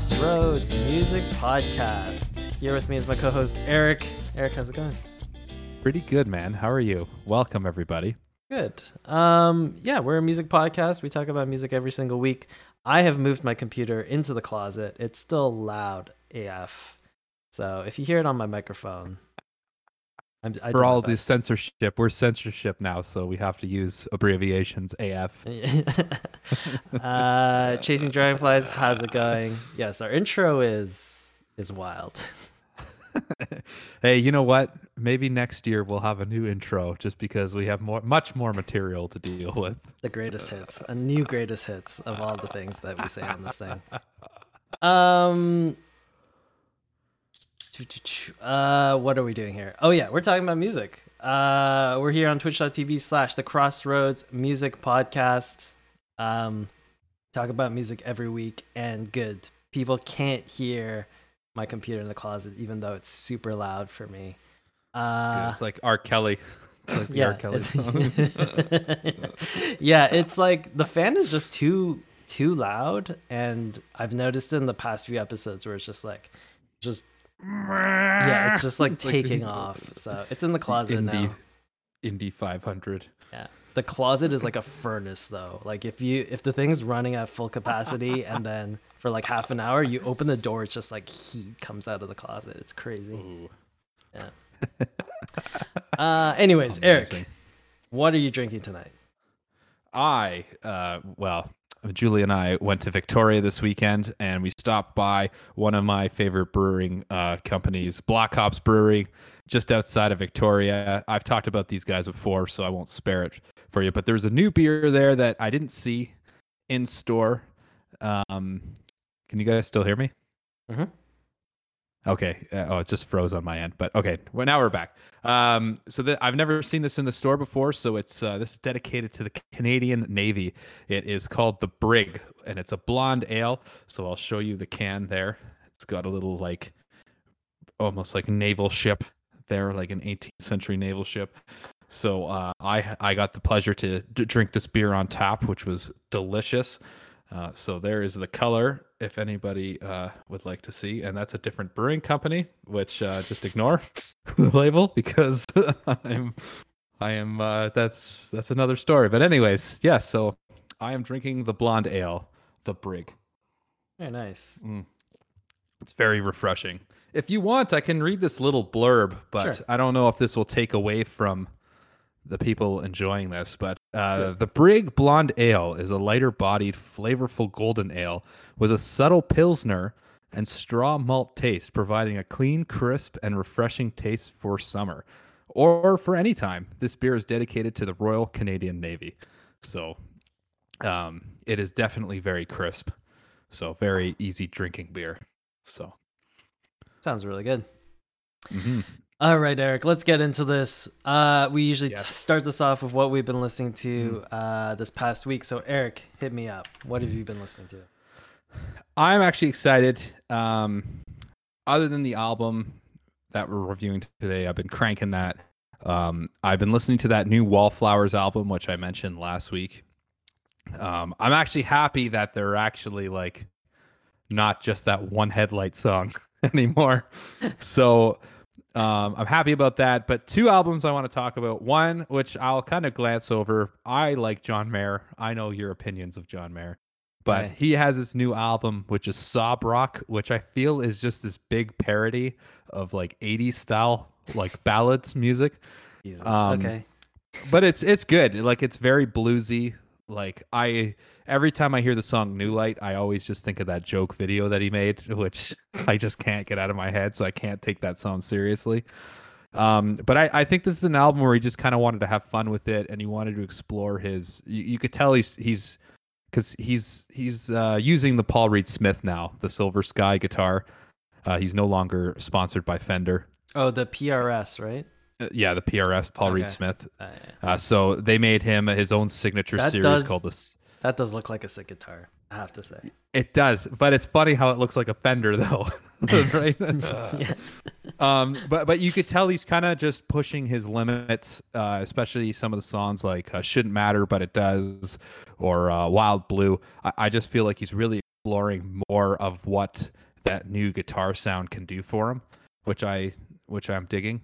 Crossroads Music Podcast. Here with me is my co host, Eric. Eric, how's it going? Pretty good, man. How are you? Welcome, everybody. Good. Um, yeah, we're a music podcast. We talk about music every single week. I have moved my computer into the closet. It's still loud AF. So if you hear it on my microphone, I'm, For all the censorship, we're censorship now, so we have to use abbreviations AF. uh, Chasing Dragonflies, how's it going? Yes, our intro is is wild. hey, you know what? Maybe next year we'll have a new intro just because we have more much more material to deal with. The greatest hits. A new greatest hits of all the things that we say on this thing. Um uh, what are we doing here? Oh yeah, we're talking about music. Uh, we're here on twitch.tv slash the crossroads music podcast. Um, talk about music every week and good. People can't hear my computer in the closet, even though it's super loud for me. Uh, it's, it's like R. Kelly. It's like the yeah, R. Kelly song. yeah, it's like the fan is just too too loud, and I've noticed in the past few episodes where it's just like just yeah, it's just like taking like off. So it's in the closet Indy, now. Indy 500. Yeah. The closet is like a furnace though. Like if you if the thing's running at full capacity and then for like half an hour you open the door it's just like heat comes out of the closet. It's crazy. Ooh. Yeah. uh anyways, Amazing. Eric, what are you drinking tonight? I uh well, Julie and I went to Victoria this weekend, and we stopped by one of my favorite brewing uh, companies, Black Hops Brewery, just outside of Victoria. I've talked about these guys before, so I won't spare it for you. But there's a new beer there that I didn't see in store. Um, can you guys still hear me? Mm-hmm. Okay. Uh, oh, it just froze on my end. But okay, well now we're back. Um, so the, I've never seen this in the store before. So it's uh, this is dedicated to the Canadian Navy. It is called the Brig, and it's a blonde ale. So I'll show you the can there. It's got a little like almost like naval ship there, like an 18th century naval ship. So uh, I I got the pleasure to, to drink this beer on tap, which was delicious. Uh, so there is the color, if anybody uh, would like to see, and that's a different brewing company, which uh, just ignore the label because I'm, I am. Uh, that's that's another story. But anyways, yeah. So I am drinking the blonde ale, the Brig. Very nice. Mm. It's very refreshing. If you want, I can read this little blurb, but sure. I don't know if this will take away from the people enjoying this. But uh, yeah. The Brig Blonde Ale is a lighter bodied, flavorful golden ale with a subtle Pilsner and straw malt taste, providing a clean, crisp, and refreshing taste for summer or for any time. This beer is dedicated to the Royal Canadian Navy. So um, it is definitely very crisp. So very easy drinking beer. So sounds really good. Mm-hmm. All right, Eric, let's get into this. Uh, we usually yes. t- start this off with what we've been listening to mm. uh, this past week. So, Eric, hit me up. What have you been listening to? I'm actually excited. Um, other than the album that we're reviewing today, I've been cranking that. Um, I've been listening to that new Wallflowers album, which I mentioned last week. Um, I'm actually happy that they're actually like not just that one headlight song anymore. so um, I'm happy about that. But two albums I want to talk about. One, which I'll kind of glance over. I like John Mayer. I know your opinions of John Mayer. But right. he has this new album, which is Sob Rock, which I feel is just this big parody of like 80s style, like ballads music. Jesus. Um, okay. But it's it's good. Like it's very bluesy. Like I every time I hear the song New Light, I always just think of that joke video that he made, which I just can't get out of my head, so I can't take that song seriously. Um, but I, I think this is an album where he just kind of wanted to have fun with it, and he wanted to explore his. You, you could tell he's he's because he's he's uh, using the Paul Reed Smith now, the Silver Sky guitar. Uh, he's no longer sponsored by Fender. Oh, the PRS, right? Uh, yeah, the PRS, Paul okay. Reed Smith. Uh, yeah. uh, so they made him his own signature that series does, called this. That does look like a sick guitar, I have to say. It does, but it's funny how it looks like a Fender though, right? yeah. Um, but but you could tell he's kind of just pushing his limits, uh, especially some of the songs like uh, "Shouldn't Matter but It Does" or uh, "Wild Blue." I, I just feel like he's really exploring more of what that new guitar sound can do for him, which I which I'm digging.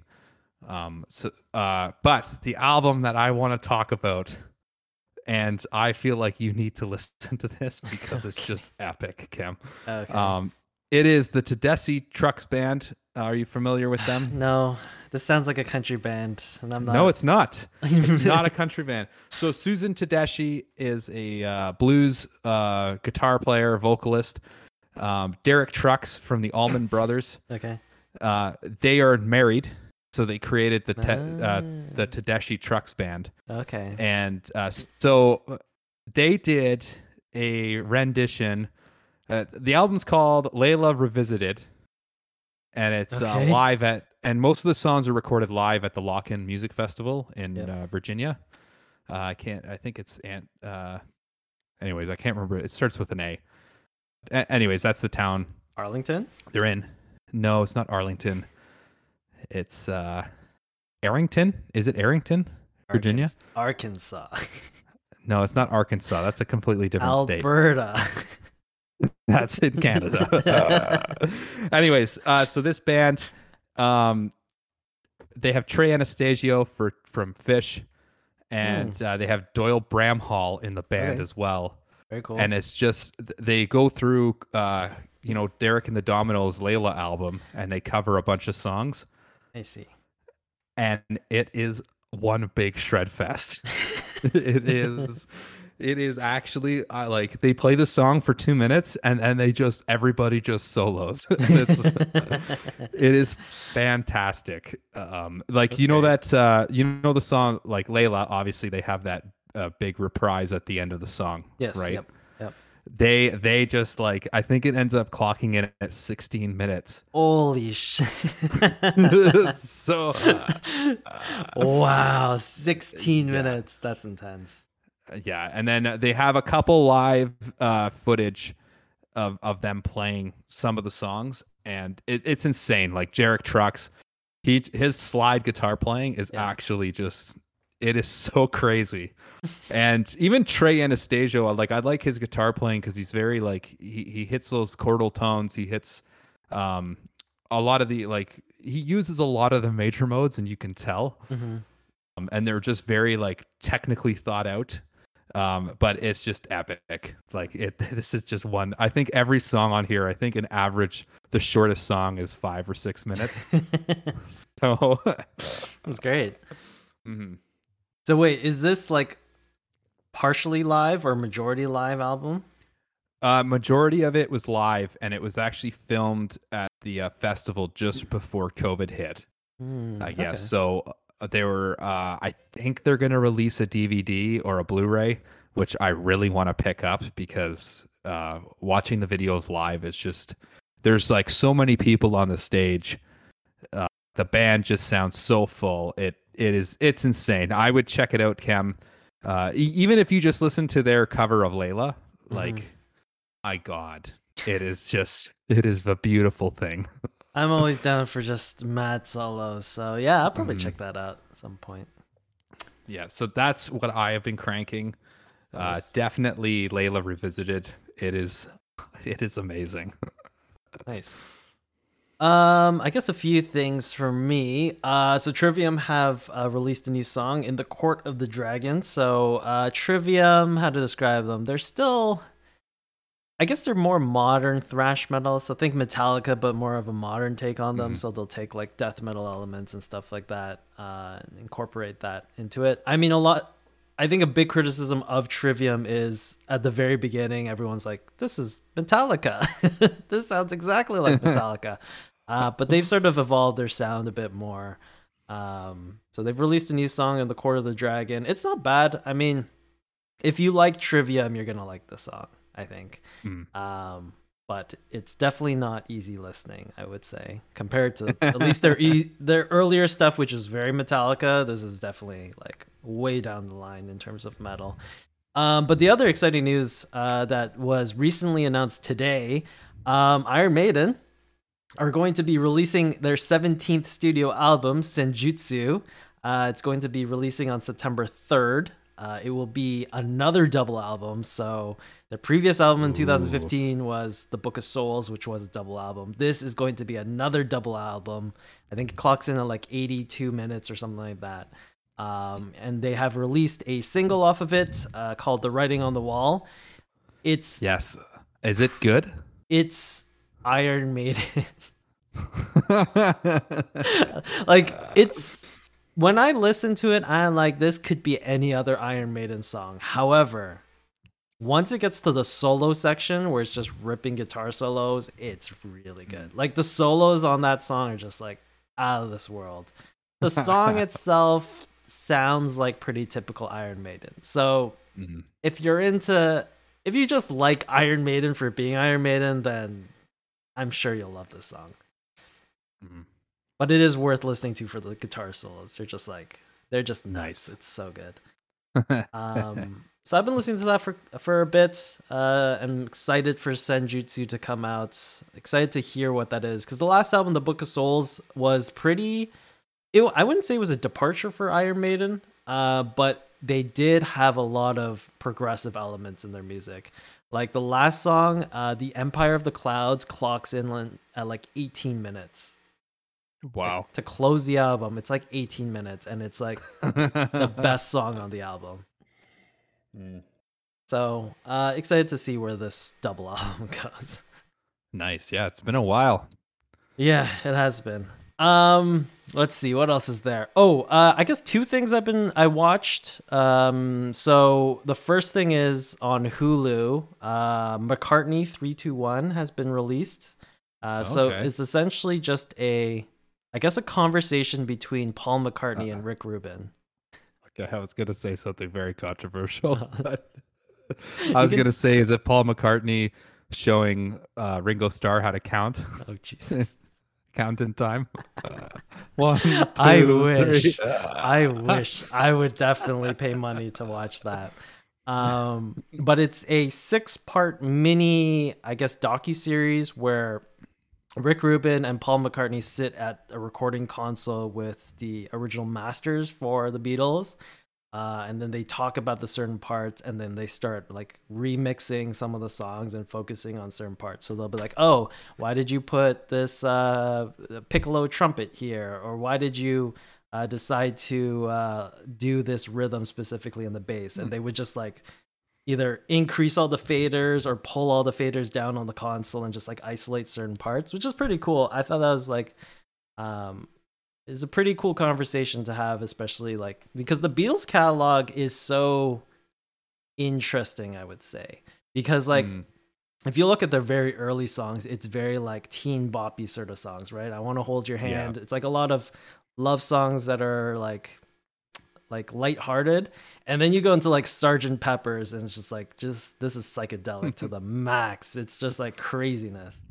Um, so, uh, but the album that I want to talk about, and I feel like you need to listen to this because it's just epic, Kim. Okay. Um, it is the Tedeschi Trucks Band. Are you familiar with them? no, this sounds like a country band, and I'm not. No, it's not. It's not a country band. So Susan Tedeschi is a uh, blues uh, guitar player, vocalist. Um, Derek Trucks from the Allman Brothers. okay. Uh, they are married, so they created the te- uh, Ah. the Tedeschi Trucks Band, Okay. and uh, so uh, they did a rendition. Uh, the album's called Layla Revisited, and it's uh, Okay. live at. And most of the songs are recorded live at the LOCKN' Music Festival in Yep. uh, Virginia. Uh, I can't. I think it's Ant. Uh, anyways, I can't remember. It starts with an A. A- anyways, that's the town Arlington. they're in. No, it's not Arlington. It's uh Arrington. Is it Arrington? Virginia? Arkansas. No, it's not Arkansas. That's a completely different state. Alberta. That's in Canada. Anyways, uh, so this band, um, they have Trey Anastasio for from Phish, and uh, they have Doyle Bramhall in the band Okay. as well. Very cool. And it's just they go through, uh, you know, Derek and the Dominos Layla album, and they cover a bunch of songs, I see. and it is one big shred fest. it is. It is actually I like they play the song for two minutes and and they just everybody just solos. it is fantastic. Um, like That's you know great. that uh, you know the song like Layla. Obviously, they have that uh, big reprise at the end of the song. yes. right. Yep. They they just like I think it ends up clocking in at 16 minutes. Holy shit. so uh, wow. 16 Yeah. minutes. That's intense. yeah, and then uh, they have a couple live uh, footage of of them playing some of the songs, and it, it's insane. Like Derek Trucks, he his slide guitar playing is Yeah. actually just it is so crazy. and even Trey Anastasio, like I like his guitar playing because he's very like he he hits those chordal tones. He hits um a lot of the like he uses a lot of the major modes, and you can tell hmm um, and they're just very like technically thought out um but it's just epic like it this is just one i think every song on here i think an average the shortest song is five or six minutes so it was great. mhm. So wait, is this like partially live or majority live album? uh majority of it was live and it was actually filmed at the uh, festival just before covid hit Hmm, I okay. guess. So uh, they were. Uh, I think they're going to release a DVD or a Blu-ray, which I really want to pick up because uh, watching the videos live is just. There's like so many people on the stage. Uh, the band just sounds so full. It it is it's insane. I would check it out, Cam. Uh, e- even if you just listen to their cover of Layla, like, Mhm. my God, it is just it is a beautiful thing. I'm always down for just mad solos. So yeah, I'll probably Mhm. check that out at some point. Yeah, so that's what I have been cranking. Uh, definitely Layla revisited. It is, it is amazing. Nice. Um, I guess a few things for me. Uh, so Trivium have uh, released a new song in the Court of the Dragon. So uh, Trivium, how to describe them? They're still, I guess they're more modern thrash metal. So think Metallica, but more of a modern take on them. Mhm. So they'll take like death metal elements and stuff like that, uh, and incorporate that into it. I mean, a lot. I think a big criticism of Trivium is at the very beginning, everyone's like, "This is Metallica. this sounds exactly like Metallica." Uh, but they've sort of evolved their sound a bit more. Um, so they've released a new song in the Court of the Dragon. It's not bad. I mean, if you like Trivium, you're gonna like the song. I think. Mm. Um, but it's definitely not easy listening. I would say compared to at least their e- their earlier stuff, which is very Metallica. This is definitely like way down the line in terms of metal. Um, but the other exciting news uh, that was recently announced today, um, Iron Maiden are going to be releasing their 17th studio album, Senjutsu. Uh, it's going to be releasing on September 3rd. Uh, it will be another double album. So the previous album in Ooh. 2015 was The Book of Souls, which was a double album. This is going to be another double album. I think it clocks in at like 82 minutes or something like that. Um, and they have released a single off of it uh, called "The Writing on the Wall." It's Yes. Is it good? it's Iron Maiden. like it's when I listen to it, I'm like, this could be any other Iron Maiden song. However, once it gets to the solo section where it's just ripping guitar solos, it's really good. Like the solos on that song are just like out of this world. The song itself sounds like pretty typical Iron Maiden. So Mhm. if you're into if you just like Iron Maiden for being Iron Maiden, then I'm sure you'll love this song. Mhm. But it is worth listening to for the guitar solos. They're just like they're just nice. Nice. It's so good. Um, so I've been listening to that for for a bit. Uh, I'm excited for Senjutsu to come out. Excited to hear what that is because the last album, The Book of Souls, was pretty. It, I wouldn't say it was a departure for Iron Maiden, uh, but they did have a lot of progressive elements in their music. Like the last song, uh, "The Empire of the Clouds," clocks in at like 18 minutes. wow. To close the album, it's like 18 minutes, and it's like the best song on the album. So uh, excited to see where this double album goes. Nice. Yeah, it's been a while. Yeah, it has been. Um, let's see what else is there. Oh, uh, I guess two things I've been I watched. Um, so the first thing is on Hulu. Uh, McCartney three two one has been released. Uh, so it's essentially just a, I guess, a conversation between Paul McCartney and Rick Rubin. Okay, I was gonna say something very controversial. but I was can- gonna say, is it Paul McCartney showing uh, Ringo Starr how to count? Oh Jesus. Count in time. One, I wish. three. I wish I would definitely pay money to watch that. Um, but it's a six-part mini, I guess, docu series where Rick Rubin and Paul McCartney sit at a recording console with the original masters for the Beatles. Uh, and then they talk about the certain parts, and then they start like remixing some of the songs and focusing on certain parts. So they'll be like, "Oh, why did you put this uh, piccolo trumpet here?" Or why did you uh, decide to uh, do this rhythm specifically in the bass? And they would just like either increase all the faders or pull all the faders down on the console and just like isolate certain parts, which is pretty cool. I thought that was like um is a pretty cool conversation to have, especially like because the Beatles catalog is so interesting, I would say. Because like Mm, if you look at their very early songs, it's very like teen boppy sort of songs, right? I want to hold your Yeah. hand. It's like a lot of love songs that are like like lighthearted. And then you go into like Sergeant Peppers and it's just like just this is psychedelic to the max. It's just like craziness.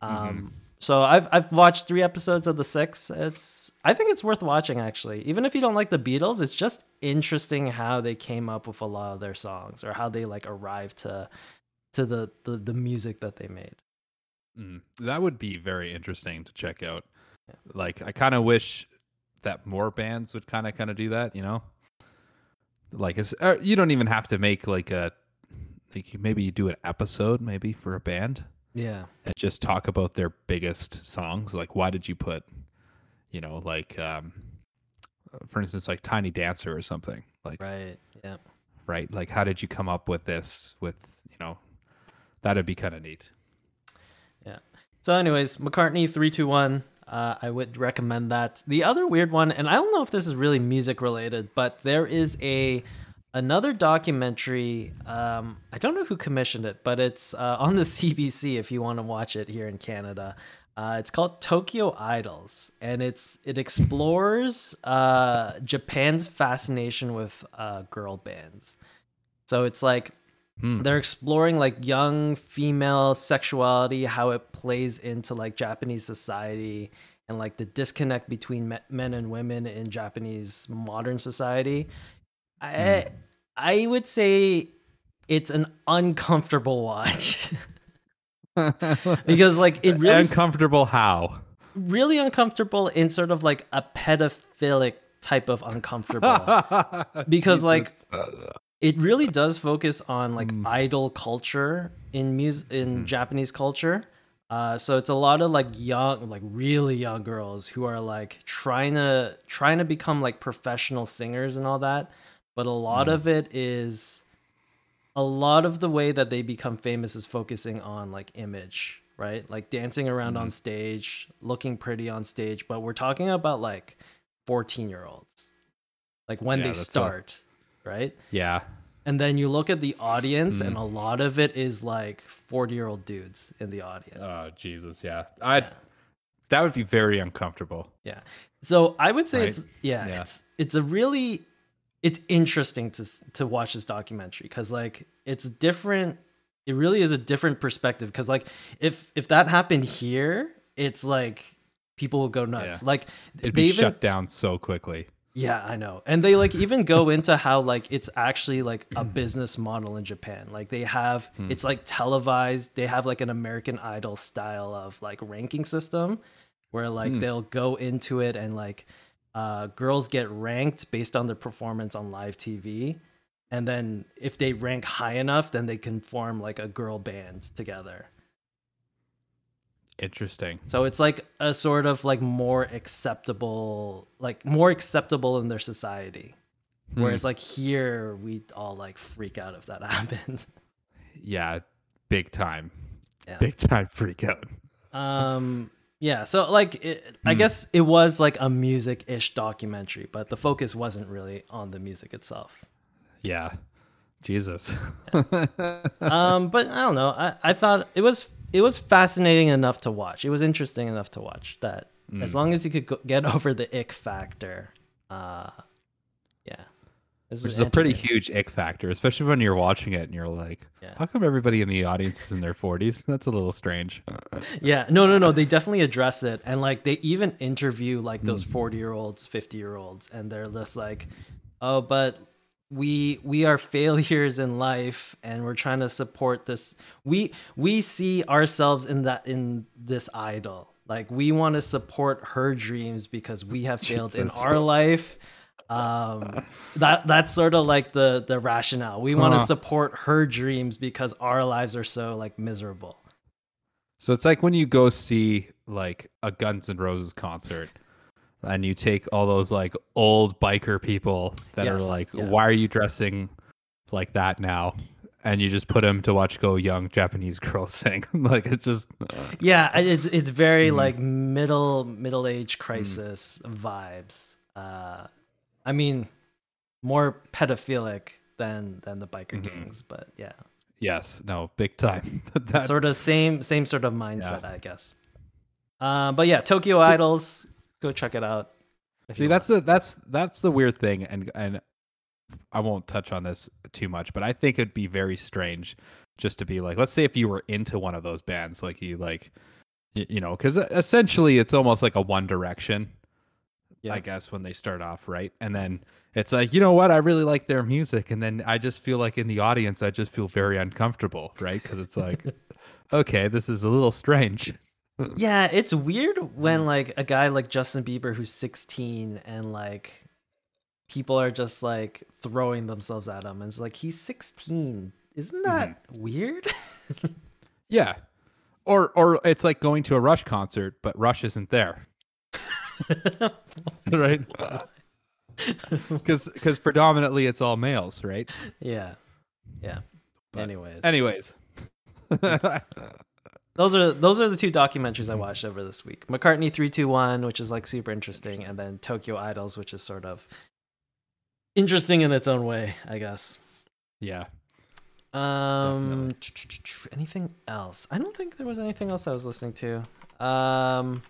Um so I've I've watched 3 episodes of the 6. It's I think it's worth watching actually. Even if you don't like the Beatles, it's just interesting how they came up with a lot of their songs or how they like arrived to to the the, the music that they made. mm. That would be very interesting to check out. Like, I kind of wish that more bands would kind of kind of do that. You know, like it's, uh, you don't even have to make like a like you- maybe you do an episode maybe for a band Yeah. and just talk about their biggest songs. Like, why did you put, you know, like, um, for instance, like Tiny Dancer or something. Like, Right. Yeah. right? Like, how did you come up with this? With you know, that'd be kind of neat. Yeah. So, anyways, McCartney three two one. Uh, I would recommend that. The other weird one, and I don't know if this is really music related, but there is a another documentary. Um, I don't know who commissioned it, but it's uh, on the CBC. If you want to watch it here in Canada, uh, it's called Tokyo Idols, and it's it explores uh, Japan's fascination with uh, girl bands. So it's like Hmm. they're exploring like young female sexuality how it plays into like japanese society and like the disconnect between me- men and women in japanese modern society i i would say it's an uncomfortable watch because like it really uncomfortable. How? really uncomfortable in sort of like a pedophilic type of uncomfortable because like it really does focus on like Mm. idol culture in music in Mm. Japanese culture. Uh, so it's a lot of like young, like really young girls who are like trying to trying to become like professional singers and all that. But a lot Mm. of it is a lot of the way that they become famous is focusing on like image, right? Like dancing around on Mhm. stage, looking pretty on stage. But we're talking about like 14 year olds, like when Yeah, they that's a- start, right? yeah. And then you look at the audience, and Mm. a lot of it is like 40 year old dudes in the audience. Oh Jesus, yeah. I Yeah. that would be very uncomfortable. Yeah. So I would say Right? it's yeah, Yeah. it's it's a really it's interesting to to watch this documentary cuz like it's different it really is a different perspective cuz like if if that happened here, it's like people will go nuts. Yeah. Like It'd they be even shut down so quickly. yeah, I know. And they like even go into how like it's actually like a business model in Japan. Like they have Hmm. it's like televised. They have like an American Idol style of like ranking system where like Hmm. they'll go into it and like uh girls get ranked based on their performance on live TV. And then if they rank high enough, then they can form like a girl band together. Interesting. So it's like a sort of like more acceptable, like more acceptable in their society. Hmm. Whereas like here, we all like freak out if that happens. Yeah, big time. Yeah. Big time freak out. Um, yeah. So like, it, I Hmm. guess it was like a music-ish documentary, but the focus wasn't really on the music itself. Yeah. Jesus. Um, but I don't know. I, I thought it was it was fascinating enough to watch. It was interesting enough to watch that Hmm. as long as you could go, get over the ick factor. Uh, yeah. This Which was is a pretty huge ick factor, especially when you're watching it and you're like, Yeah. how come everybody in the audience is in their 40s? That's a little strange. Yeah, no, no, no. They definitely address it, and like they even interview like Hmm. those forty year olds, fifty year olds, and they're just like, "Oh, but we we are failures in life, and we're trying to support this. We we see ourselves in that in this idol. Like we want to support her dreams because we have failed in our life." Um, that that's sort of like the the rationale. We want to Huh. support her dreams because our lives are so like miserable. So it's like when you go see like a Guns N' Roses concert and you take all those like old biker people that are like, yeah. why are you dressing like that now? And you just put them to watch go young Japanese girls sing. like it's just Yeah, it's it's very Mm. like middle middle age crisis vibes. Uh, I mean, more pedophilic than than the biker Mhm. gangs, but yeah, yes, no, big time. that, sort of same same sort of mindset, I guess. Uh, but yeah, Tokyo Idols, go check it out. See, that's the that's that's the weird thing, and and I won't touch on this too much, but I think it'd be very strange just to be like, let's say if you were into one of those bands, like you like, you know, because essentially it's almost like a One Direction, Yeah. I guess, when they start off, right? And then it's like, you know what, I really like their music, and then I just feel like in the audience, I just feel very uncomfortable, right? Because it's like, okay, this is a little strange. Yeah, it's weird when mm. like a guy like Justin Bieber who's 16 and like people are just like throwing themselves at him and it's like he's 16. Isn't that mm-hmm. weird? Yeah. Or or it's like going to a Rush concert, but Rush isn't there. right? Cuz cuz predominantly it's all males, right? Yeah. Yeah. But Anyways. Anyways. Those are those are the two documentaries I watched over this week. McCartney 321, which is like super interesting, and then Tokyo Idols, which is sort of interesting in its own way, I guess. yeah. Um anything else? I don't think there was anything else I was listening to. Um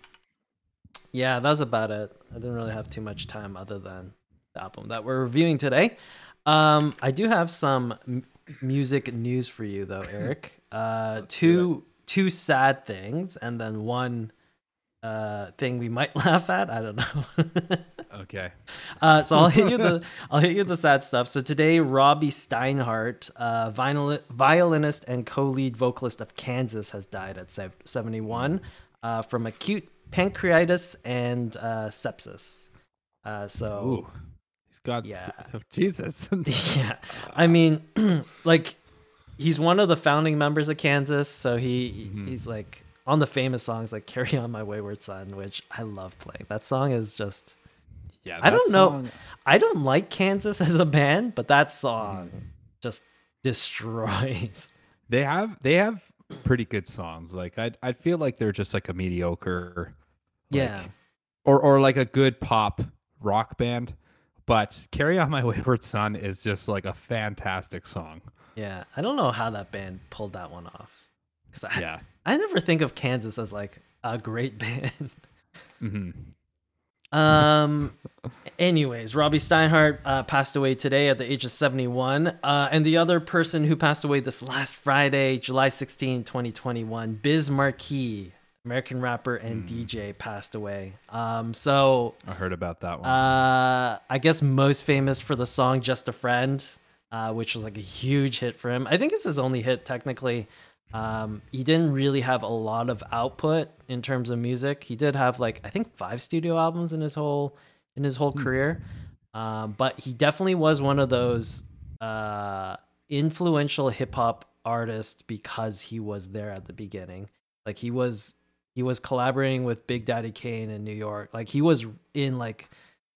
yeah, that's about it. I didn't really have too much time other than the album that we're reviewing today. Um I do have some m- music news for you though, Eric. Uh two two sad things and then one uh thing we might laugh at. I don't know. Okay. Uh, so I'll hit you the I'll hit you the sad stuff. So today, Robbie Steinhardt, uh, vinyl, violinist and co-lead vocalist of Kansas, has died at 71 uh, from acute pancreatitis and uh, sepsis. Uh, so Ooh, he's got Yeah. yeah. Jesus. yeah, I mean, like he's one of the founding members of Kansas, so he Mhm. he's like on the famous songs like "Carry On My Wayward Son," which I love playing. That song is just yeah, I don't that know. I don't like Kansas as a band, but that song Mm. just destroys. They have they have pretty good songs. Like I I feel like they're just like a mediocre like, yeah, or or like a good pop rock band. But Carry On My Wayward Son is just like a fantastic song. yeah. I don't know how that band pulled that one off. Cause I, Yeah. I never think of Kansas as like a great band. hmm Um. anyways, Robbie Steinhardt uh, passed away today at the age of 71. Uh, and the other person who passed away this last Friday, July 16, 2021, Biz Markie, American rapper and DJ, passed away. Um. So I heard about that one. uh, I guess most famous for the song "Just a Friend," uh, which was like a huge hit for him. I think it's his only hit technically. Um, he didn't really have a lot of output in terms of music. He did have like I think five studio albums in his whole in his whole career, um, but he definitely was one of those uh, influential hip hop artists because he was there at the beginning. Like he was he was collaborating with Big Daddy Kane in New York. Like he was in like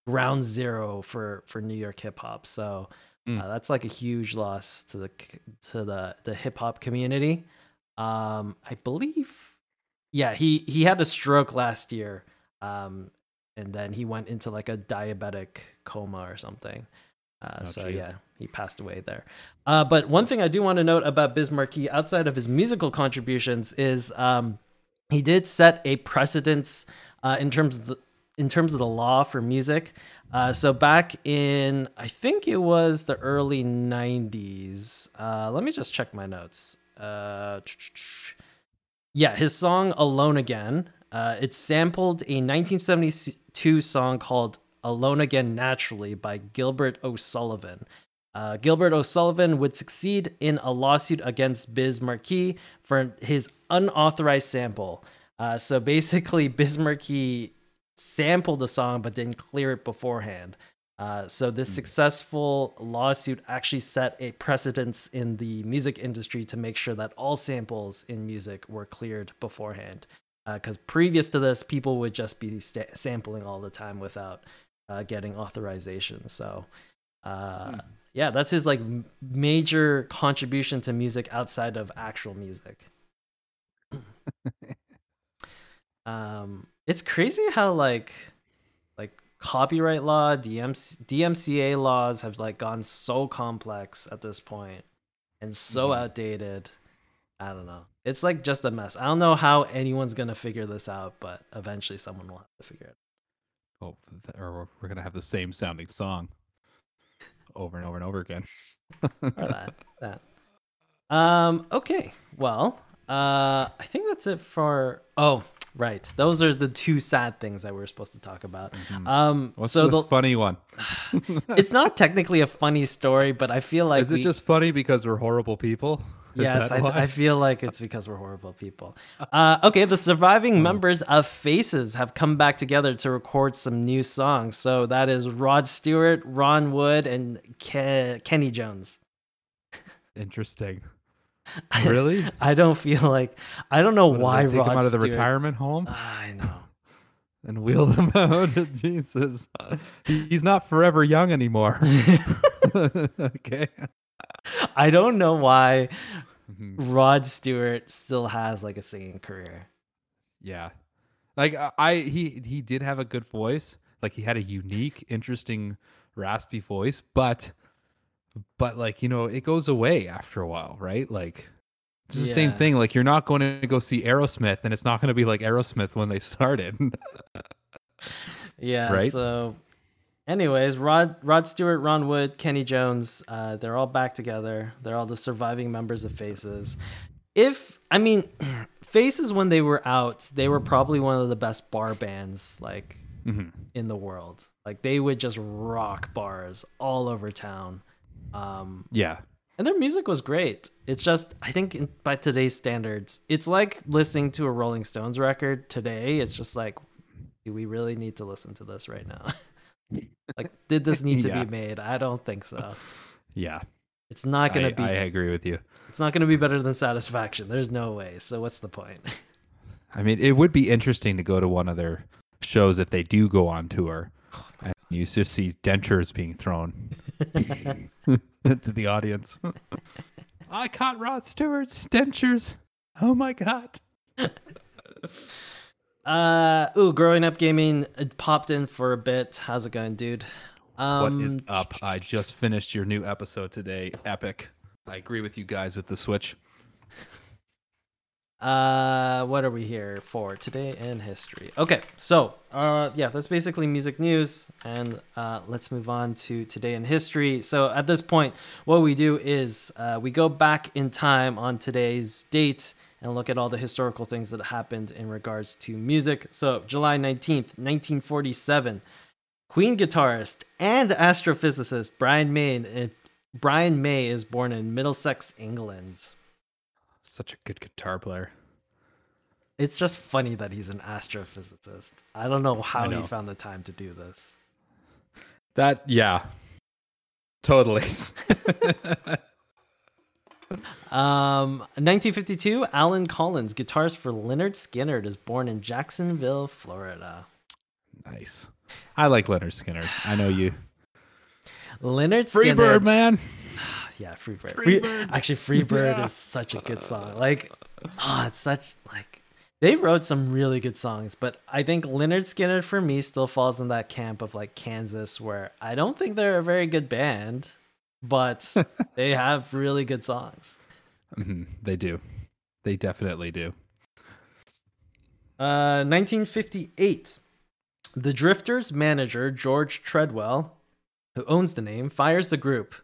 ground zero for for New York hip hop. So Mm. uh, that's like a huge loss to the to the the hip hop community. Um, I believe, yeah, he he had a stroke last year, um, and then he went into like a diabetic coma or something. Uh, Oh, so jeez. yeah, he passed away there. Uh, but one thing I do want to note about Biz Markie, outside of his musical contributions, is um, he did set a precedence uh, in terms of the, in terms of the law for music. Uh, so back in I think it was the early '90s. Uh, let me just check my notes. Uh, yeah, his song "Alone Again." Uh, it sampled a 1972 song called "Alone Again Naturally" by Gilbert O'Sullivan. Uh, Gilbert O'Sullivan would succeed in a lawsuit against Biz Markie for his unauthorized sample. Uh, so basically, Biz Markie sampled the song but didn't clear it beforehand. Uh, so this successful lawsuit actually set a precedence in the music industry to make sure that all samples in music were cleared beforehand. Because previous to this, people would just be sta- sampling all the time without uh, getting authorization. So, uh, Hmm. Yeah, that's his like major contribution to music outside of actual music. um, it's crazy how like like copyright law, DMC, DMCA laws have like gone so complex at this point and so Mhm. outdated. I don't know. It's like just a mess. I don't know how anyone's gonna figure this out, but eventually someone will have to figure it. oh, or we're gonna have the same sounding song over and over and over again. Or that. that. Um. Okay. Well. Uh. I think that's it for. Oh. Right. Those are the two sad things that we are supposed to talk about. Mhm. Um. What's so the, funny one? it's not technically a funny story, but I feel like Is it we- just funny because we're horrible people? Yes. I, I feel like it's because we're horrible people. Uh, okay, the surviving members of Faces have come back together to record some new songs. So that is Rod Stewart, Ron Wood, and Ke- Kenny Jones. Interesting. Really? I don't feel like I don't know What, why take Rod him out of the Stewart- retirement home I know. and wheel them out. Jesus, he's not forever young anymore. okay. I don't know why. Mm-hmm. Rod Stewart still has like a singing career. Yeah, like I- he he did have a good voice. Like he had a unique, interesting, raspy voice, but but like you know it goes away after a while, right? Like it's the same thing. Like you're not going to go see Aerosmith, and it's not going to be like Aerosmith when they started. Yeah. Right? So, anyways, Rod Rod Stewart, Ron Wood, Kenny Jones, uh, they're all back together. They're all the surviving members of Faces. If I mean, Faces when they were out, they were probably one of the best bar bands like Mhm. in the world. Like they would just rock bars all over town. Um, Yeah, and their music was great. It's just, I think, in, by today's standards, it's like listening to a Rolling Stones record today. It's just like, do we really need to listen to this right now? Like, did this need to Yeah. be made? I don't think so. Yeah, It's not gonna I, be. I agree with you. It's not gonna be better than Satisfaction. There's no way. So what's the point? I mean, it would be interesting to go to one of their shows if they do go on tour, oh and you just see dentures being thrown to the audience. I caught Rod Stewart's dentures. Oh my god! Uh, ooh, growing up gaming it popped in for a bit. How's it going, dude? Um, what is up? I just finished your new episode today. Epic. I agree with you guys with the Switch. Uh, what are we here for today in history? Okay, so uh, yeah, that's basically music news, and uh, let's move on to today in history. So at this point, what we do is uh, we go back in time on today's date and look at all the historical things that happened in regards to music. So July nineteenth, nineteen forty-seven, Queen guitarist and astrophysicist Brian May. uh, Brian May is born in Middlesex, England. Such a good guitar player. It's just funny that he's an astrophysicist. I don't know how know. he found the time to do this. That yeah, totally. Um, 1952, Allen Collins, guitarist for Lynyrd Skynyrd, is born in Jacksonville, Florida. nice. I like Lynyrd Skynyrd. I know you. Lynyrd Skynyrd, Freebird, man. yeah, Freebird. Free, Freebird. actually, Freebird Yeah. is such a good song. Like, oh, it's such like they wrote some really good songs, but I think Lynyrd Skynyrd for me still falls in that camp of like Kansas, where I don't think they're a very good band, but they have really good songs. hmm They do. They definitely do. Uh, 1958. The Drifters manager, George Treadwell, who owns the name, fires the group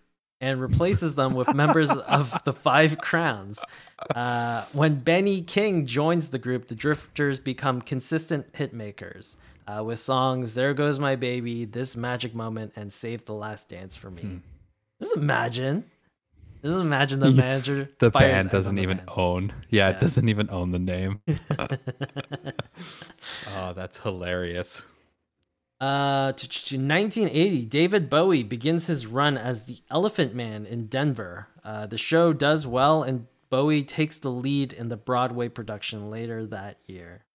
and replaces them with members of the Five Crowns. Uh, when Benny King joins the group, the Drifters become consistent hitmakers uh, with songs There Goes My Baby, This Magic Moment, and Save the Last Dance for Me. Just imagine. Just imagine the manager. The fires band doesn't even band. own. Yeah, Yeah. it doesn't even own the name. oh, that's hilarious. Uh, to, to 1980, David Bowie begins his run as the Elephant Man in Denver. Uh, the show does well, and Bowie takes the lead in the Broadway production later that year.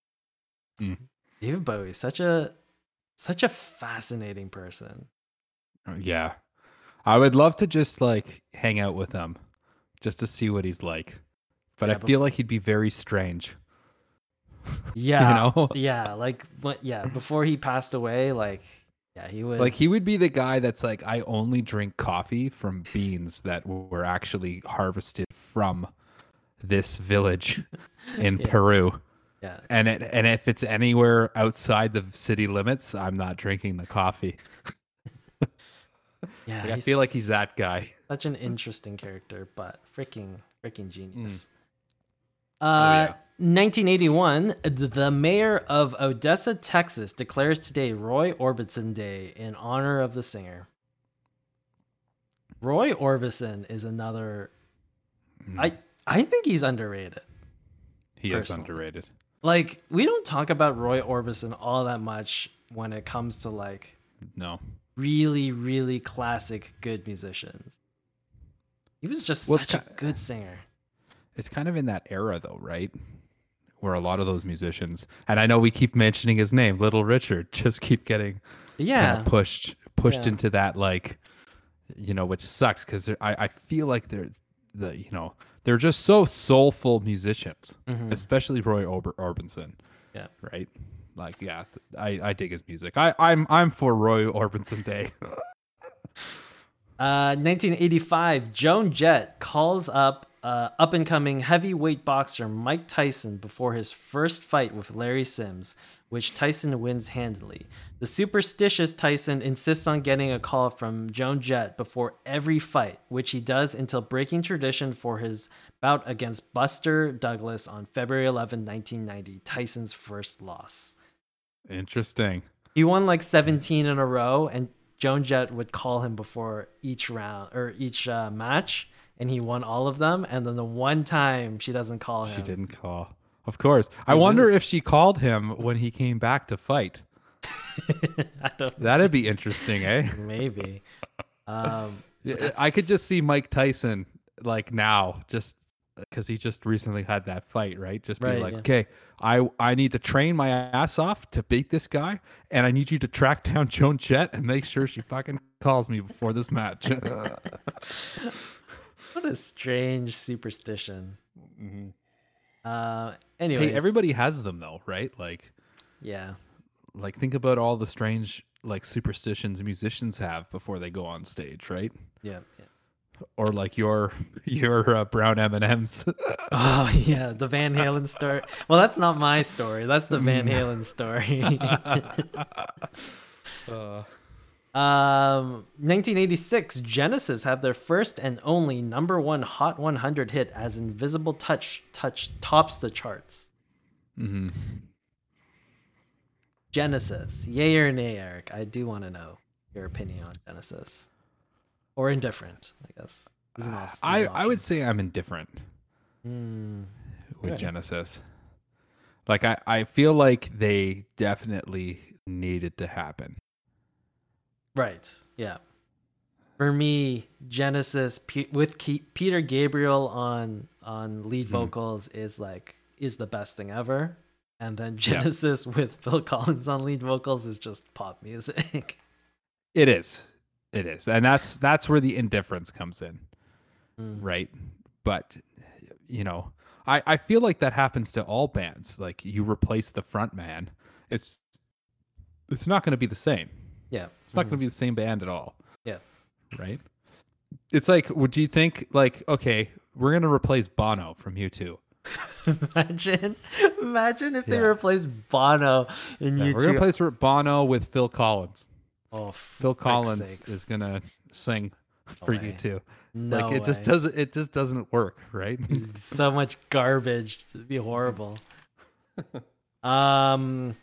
Hmm. David Bowie, such a such a fascinating person. Uh, Yeah. I would love to just like hang out with him just to see what he's like. But Yeah, I feel like he'd be very strange. Yeah, you know? yeah, like what? Yeah, before he passed away, like yeah, he was Like he would be the guy that's like I only drink coffee from beans that were actually harvested from this village in Yeah. Peru. Yeah, And it, and if it's anywhere outside the city limits, I'm not drinking the coffee. yeah. Like, I feel like he's that guy. such an interesting character, but freaking freaking genius. Oh, Uh, yeah. 1981, th- the mayor of Odessa, Texas, declares today Roy Orbison Day in honor of the singer. Roy Orbison is another. Mm. I I think he's underrated. He is underrated. Like we don't talk about Roy Orbison all that much when it comes to like No. Really really classic good musicians. He was just Well, such a good singer. It's kind of in that era though, right? Where a lot of those musicians, and I know we keep mentioning his name, Little Richard, just keep getting Yeah. kind of pushed pushed Yeah. into that like you know which sucks because I, I feel like they're the you know they're just so soulful musicians Mhm. especially roy Orb- orbison Yeah. right like yeah i i dig his music i i'm i'm for roy orbison day Uh, 1985, Joan Jett calls up uh, up and coming heavyweight boxer Mike Tyson before his first fight with Larry Sims, which Tyson wins handily. The superstitious Tyson insists on getting a call from Joan Jett before every fight, which he does until breaking tradition for his bout against Buster Douglas on February 11, 1990, Tyson's first loss. Interesting He won like 17 in a row, and Joan Jett would call him before each round or each uh, match, and he won all of them. And then the one time she doesn't call him, she didn't call of course i He wonder loses- if she called him when he came back to fight. That'd be interesting, eh? Maybe. Um, I could just see Mike Tyson like now, just because he just recently had that fight, right? Just be Right, like, yeah. okay, I I need to train my ass off to beat this guy, and I need you to track down Joan Jett and make sure she fucking calls me before this match. what a strange superstition. Mhm. Uh, anyways, Hey, everybody has them though, right? Like, Yeah. like think about all the strange like superstitions musicians have before they go on stage, right? Yeah. Or like your your uh, brown M and M's. Oh yeah, the Van Halen story. Well, that's not my story. That's the Van Mm. Halen story. Uh, um, 1986, Genesis had their first and only number one Hot 100 hit as "Invisible Touch" touch tops the charts. Mm-hmm. Genesis, yay or nay, Eric? I do want to know your opinion on Genesis, or indifferent, I guess. Is is I I would say I'm indifferent. Hmm. with Okay. Genesis. Like I, I feel like they definitely needed to happen. Right. Yeah. For me, Genesis P- with Ke- Peter Gabriel on on lead Mhm. vocals is like is the best thing ever, and then Genesis with Phil Collins on lead vocals is just pop music. It is. It is. And that's that's where the indifference comes in, Mm. right? But you know, I I feel like that happens to all bands. Like you replace the front man, it's it's not going to be the same. Yeah. It's not going to be the same band at all. Yeah. Right? It's like would you think like okay, we're going to replace Bono from U2. imagine, imagine if they Yeah. replaced Bono in Yeah, you we're going to replace Bono with Phil Collins. Oh, Phil Collins sakes. is gonna sing for U2. no like it just doesn't it just doesn't work, right? so much garbage to be horrible. um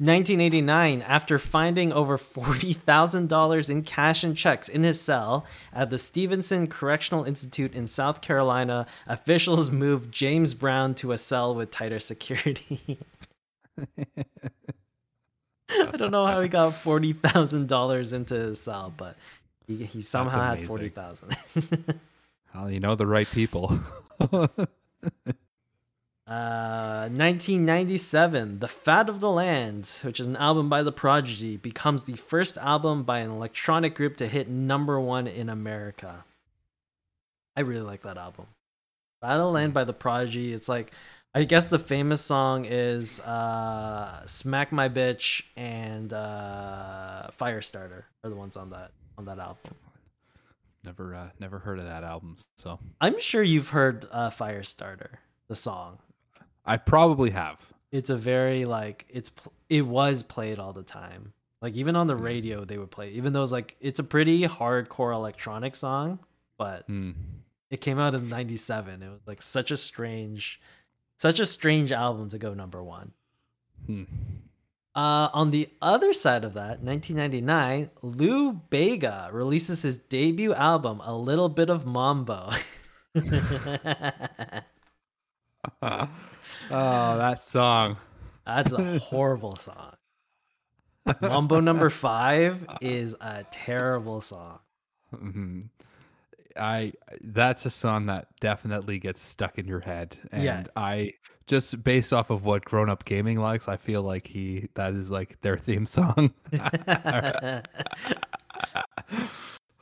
1989 after finding over $40,000 in cash and checks in his cell at the Stevenson Correctional Institute in South Carolina, officials moved James Brown to a cell with tighter security. I don't know how he got $40,000 into his cell, but he, he somehow had 40,000. well, you know the right people. Uh, 1997, The Fat of the Land, which is an album by The Prodigy, becomes the first album by an electronic group to hit number one in America. I really like that album. Fat of the Land by The Prodigy. It's like, I guess the famous song is uh, "Smack My Bitch" and uh, "Firestarter" are the ones on that on that album. never uh, never heard of that album, so I'm sure you've heard uh, "Firestarter," the song. I probably have. it's a very like it's pl- it was played all the time like even on the radio they would play even though it's like it's a pretty hardcore electronic song but Hmm. it came out in 97 it was like such a strange such a strange album to go number one Hmm. uh, on the other side of that 1999 lou bega releases his debut album a little bit of mambo oh, that song. That's a horrible song. Mambo number five is a terrible song. Mhm. I that's a song that definitely gets stuck in your head, and Yeah. I just based off of what Grown Up Gaming likes, I feel like he that is like their theme song.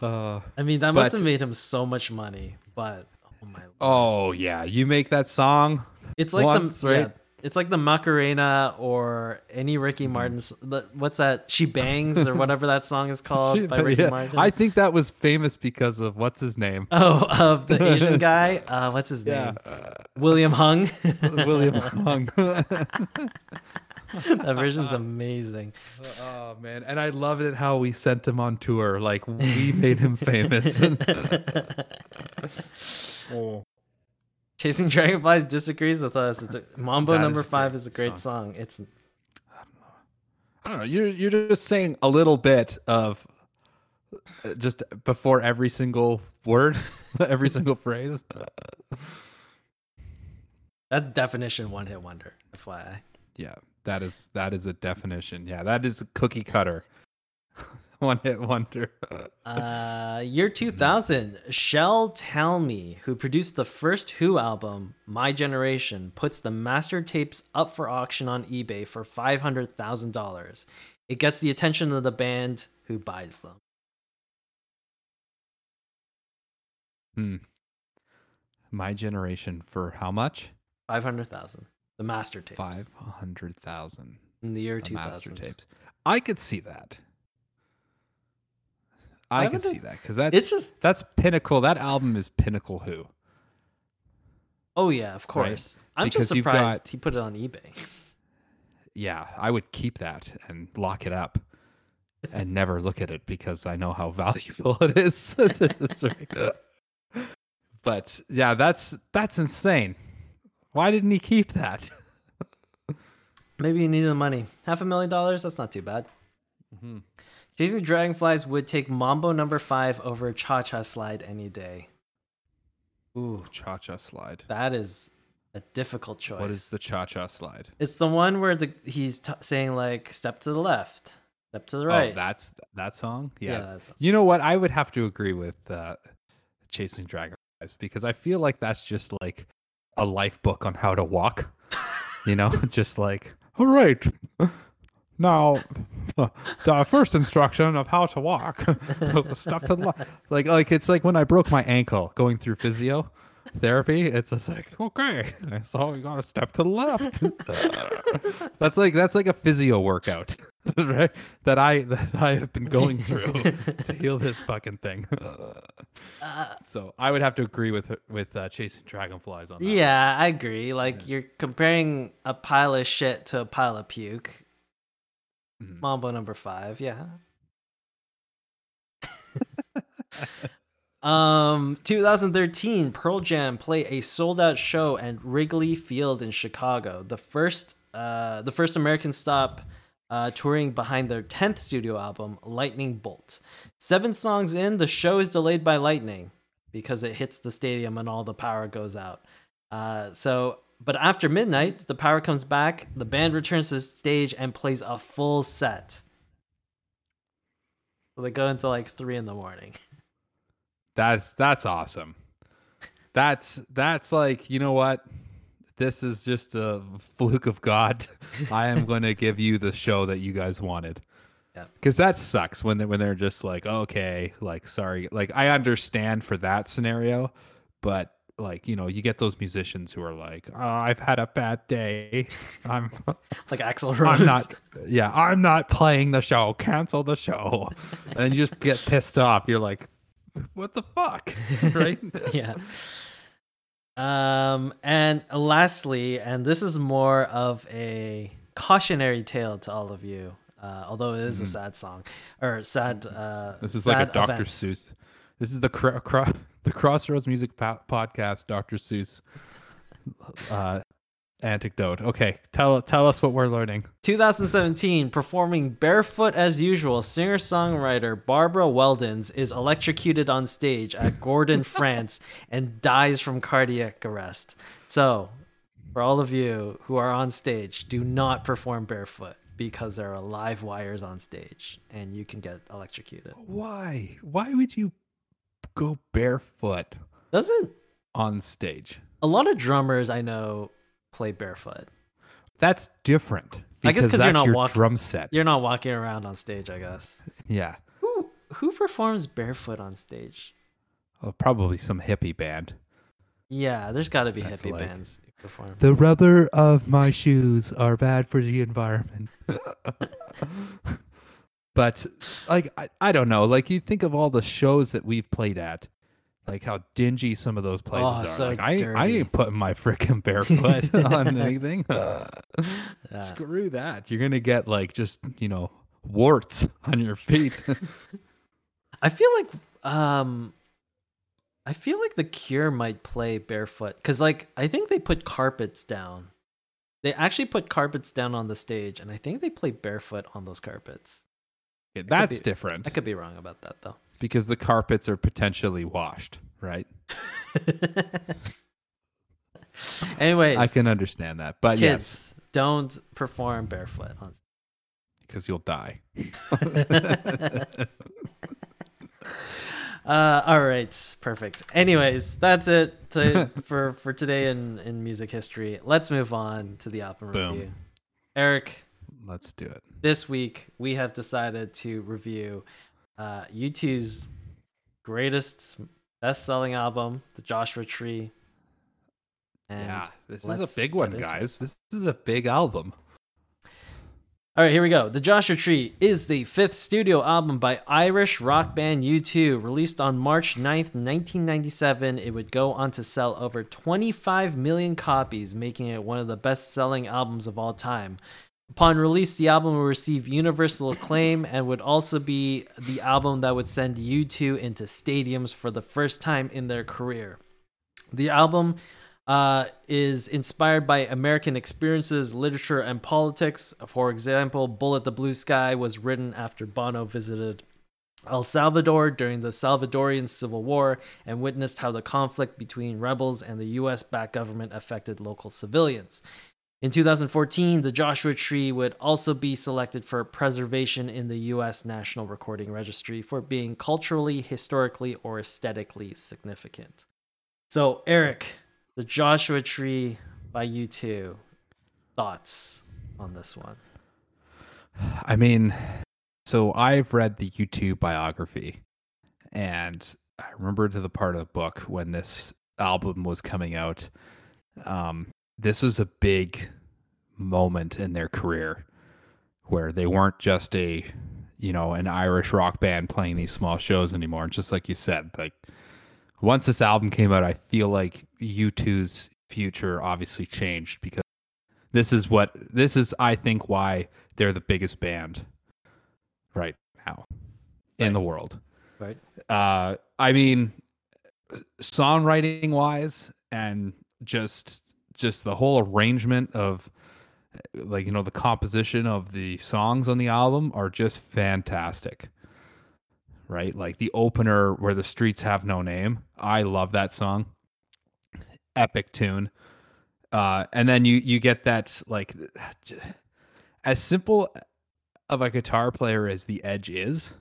uh, I mean, that must But- have made him so much money, but oh my, oh yeah, you make that song. it's like once, the right? yeah, it's like the Macarena or any Mm-hmm. Ricky Martin's. What's that? She bangs or whatever that song is called Shit, by Ricky yeah, Martin. I think that was famous because of what's his name? oh, of the Asian guy. Uh, what's his Yeah, name? William Hung. William Hung. that version's amazing. oh man, and I loved it how we sent him on tour. Like we made him famous. oh. Chasing Dragonflies disagrees with us. It's a, Mambo That number five is a great song. It's I don't know. I don't know. You're you're just saying a little bit of uh, just before every single word, every single phrase. that definition one hit wonder. FYI. Yeah, That is that is a definition. Yeah, that is a cookie cutter. One hit wonder. Uh, year 2000, Shel Talmy, who produced the first Who album, My Generation, puts the master tapes up for auction on eBay for $500,000. It gets the attention of the band who buys them. Hmm. My generation for how much? 500,000. The master tapes. Five hundred thousand. In the year The 2000. master tapes. I could see that. I can see that because that's It's just, that's pinnacle. That album is pinnacle. Who? oh yeah, of course. I'm just Because you've surprised got- he put it on eBay. Yeah, I would keep that and lock it up and never look at it because I know how valuable it is. But yeah, that's that's insane. Why didn't he keep that? Maybe he needed the money. Half a million dollars? That's not too bad. Mhm. Chasing Dragonflies would take Mambo number five over Cha Cha Slide any day. Ooh, Cha cha slide. that is a difficult choice. What is the cha cha slide? It's the one where the he's t- saying like step to the left, step to the right. Oh, that's that song. yeah. Yeah. that's You know what? I would have to agree with uh, Chasing Dragonflies because I feel like that's just like a life book on how to walk. You know, just like all right. Now, the first instruction of how to walk. Step to the. Like, like it's like when I broke my ankle going through physio therapy. It's just like okay, so we got to step to the left. that's like that's like a physio workout, right? That I that I have been going through to heal this fucking thing. so I would have to agree with with uh, chasing dragonflies on that. yeah, I agree. Like you're comparing a pile of shit to a pile of puke. Mhm. Mambo number five, yeah. um, 2013, Pearl Jam play a sold out show at Wrigley Field in Chicago. The first, uh, the first American stop, uh, touring behind their 10th studio album, Lightning Bolt. Seven songs in, the show is delayed by lightning because it hits the stadium and all the power goes out. Uh, so, but after midnight, the power comes back. The band returns to the stage and plays a full set. So they go until like three in the morning. That's that's awesome. That's that's like you know what. This is just a fluke of God. I am going to give you the show that you guys wanted. Yeah. Because that sucks when they, when they're just like, okay, like sorry, like I understand for that scenario, but like you know, you get those musicians who are like, oh, I've had a bad day. I'm Like Axl Rose. I'm not. Yeah, I'm not playing the show. Cancel the show. and you just get pissed off. You're like, what the fuck, right? yeah. Um, and lastly, and this is more of a cautionary tale to all of you, uh, although it is a sad song or sad. Uh, this is like a Dr. event. Seuss. This is the cro- cro- the Crossroads Music po- Podcast. Dr. Seuss uh, anecdote. Okay, tell tell us what we're learning. 2017, performing barefoot as usual, singer songwriter Barbara Weldens is electrocuted on stage at Gourdon, France, and dies from cardiac arrest. So, for all of you who are on stage, do not perform barefoot because there are live wires on stage and you can get electrocuted. Why? Why would you go barefoot Doesn't on stage? a lot of drummers I know play barefoot? That's different. I guess 'cause you're not your walk- drum set. You're not walking around on stage, I guess. Yeah, Who who performs barefoot on stage? oh, probably some hippie band. Yeah, there's got to be That's hippie like- bands who perform. The rubber of my shoes are bad for the environment. but like I, I don't know, like you think of all the shows that we've played at, like how dingy some of those places Oh, are. so like I I ain't putting my freaking barefoot on anything. Yeah. Screw that. You're gonna get like just, you know, warts on your feet. I feel like um I feel like the Cure might play barefoot cuz like I think they put carpets down. They actually put carpets down on the stage and I think they play barefoot on those carpets. That's be- different I could be wrong about that though. because the carpets are potentially washed, right? Anyways, I can understand that. But kids, yes. don't perform barefoot on because you'll die. uh, all right, perfect. Anyways, that's it to, for for today in in music history. Let's move on to the album Boom. review. Eric, Let's do it. This week we have decided to review uh, U2's greatest best-selling album, The Joshua Tree. And yeah, this is a big one, guys. This is a big album. All right, here we go. The Joshua Tree is the fifth studio album by Irish rock band U2. Released on March 9th, 1997, it would go on to sell over 25 million copies, making it one of the best selling albums of all time. Upon release, the album will receive universal acclaim and would also be the album that would send U2 into stadiums for the first time in their career. The album uh, is inspired by American experiences, literature, and politics. For example, Bullet the Blue Sky was written after Bono visited El Salvador during the Salvadorian Civil War and witnessed how the conflict between rebels and the US backed government affected local civilians. In 2014, the Joshua Tree would also be selected for preservation in the US National Recording Registry for being culturally, historically, or aesthetically significant. So, Eric, the Joshua Tree by U2. Thoughts on this one? I mean, so I've read the U2 biography, and I remember to the part of the book when this album was coming out. Um, this is a big moment in their career where they weren't just a, you know, an Irish rock band playing these small shows anymore. And just like you said, like once this album came out, I feel like U2's future obviously changed because this is what this is I think why they're the biggest band right now in the world. Right. Uh I mean songwriting wise and just just the whole arrangement of like you know the composition of the songs on the album are just fantastic right like the opener where the streets have no name i love that song epic tune uh and then you you get that like as simple of a guitar player as the edge is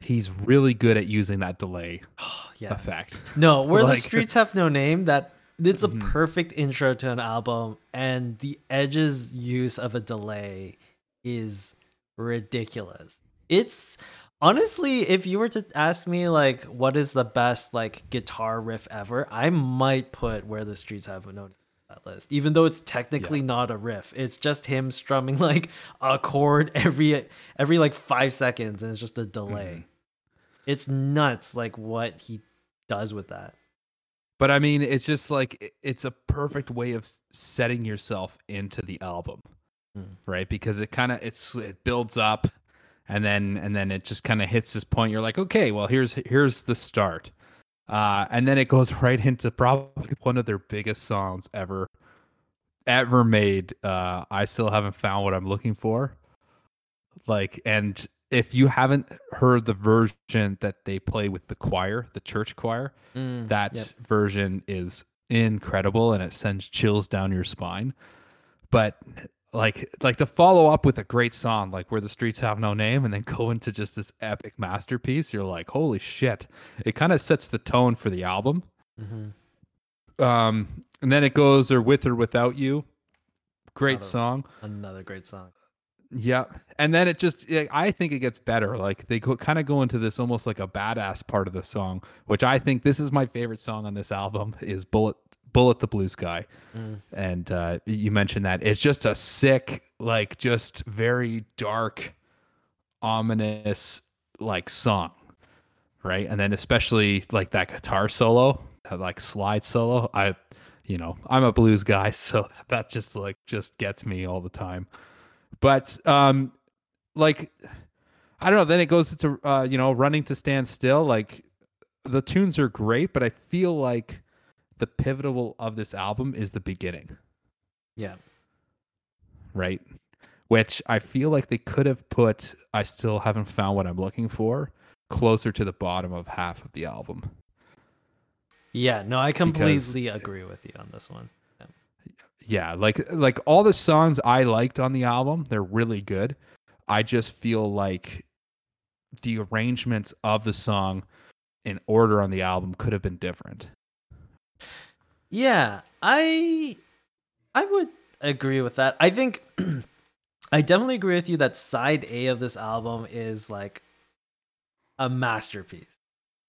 he's really good at using that delay yeah. effect No, where Like- the streets have no name. That it's a Mhm. perfect intro to an album, and the Edge's use of a delay is ridiculous. It's honestly, if you were to ask me like what is the best like guitar riff ever, I might put "Where the Streets Have No Name" that list, even though it's technically not a riff. It's just him strumming like a chord every every like five seconds, and it's just a delay. It's nuts, like what he does with that. But I mean, it's just like it's a perfect way of setting yourself into the album, Mm. right? Because it kind of it's it builds up, and then and then it just kind of hits this point. You're like, okay, well here's here's the start, uh, and then it goes right into probably one of their biggest songs ever, ever made. Uh, I still haven't found what I'm looking for. Like, and if you haven't heard the version that they play with the choir, the church choir, Mm, that yep. version is incredible and it sends chills down your spine but like like to follow up with a great song like where the streets have no name and then go into just this epic masterpiece you're like holy shit it kind of sets the tone for the album Mhm. um and then it goes or with or without you great Another- song Another great song. Yeah, and then it just yeah, I think it gets better. Like they go, kind of go into this almost like a badass part of the song, which I think this is my favorite song on this album is Bullet Bullet the Blue Sky. Mm. And uh you mentioned that. It's just a sick like just very dark ominous like song. Right? And then especially like that guitar solo, that like slide solo, I you know, I'm a blues guy, so that just like just gets me all the time but um like i don't know then it goes to uh you know running to stand still like the tunes are great but i feel like the pivotal of this album is the beginning Yeah. right which i feel like they could have put i still haven't found what i'm looking for closer to the bottom of half of the album Yeah. No, I completely agree with you on this one. Yeah, like like all the songs I liked on the album, they're really good. I just feel like the arrangements of the song in order on the album could have been different. Yeah, I I would agree with that. I think I definitely agree with you that side A of this album is like a masterpiece.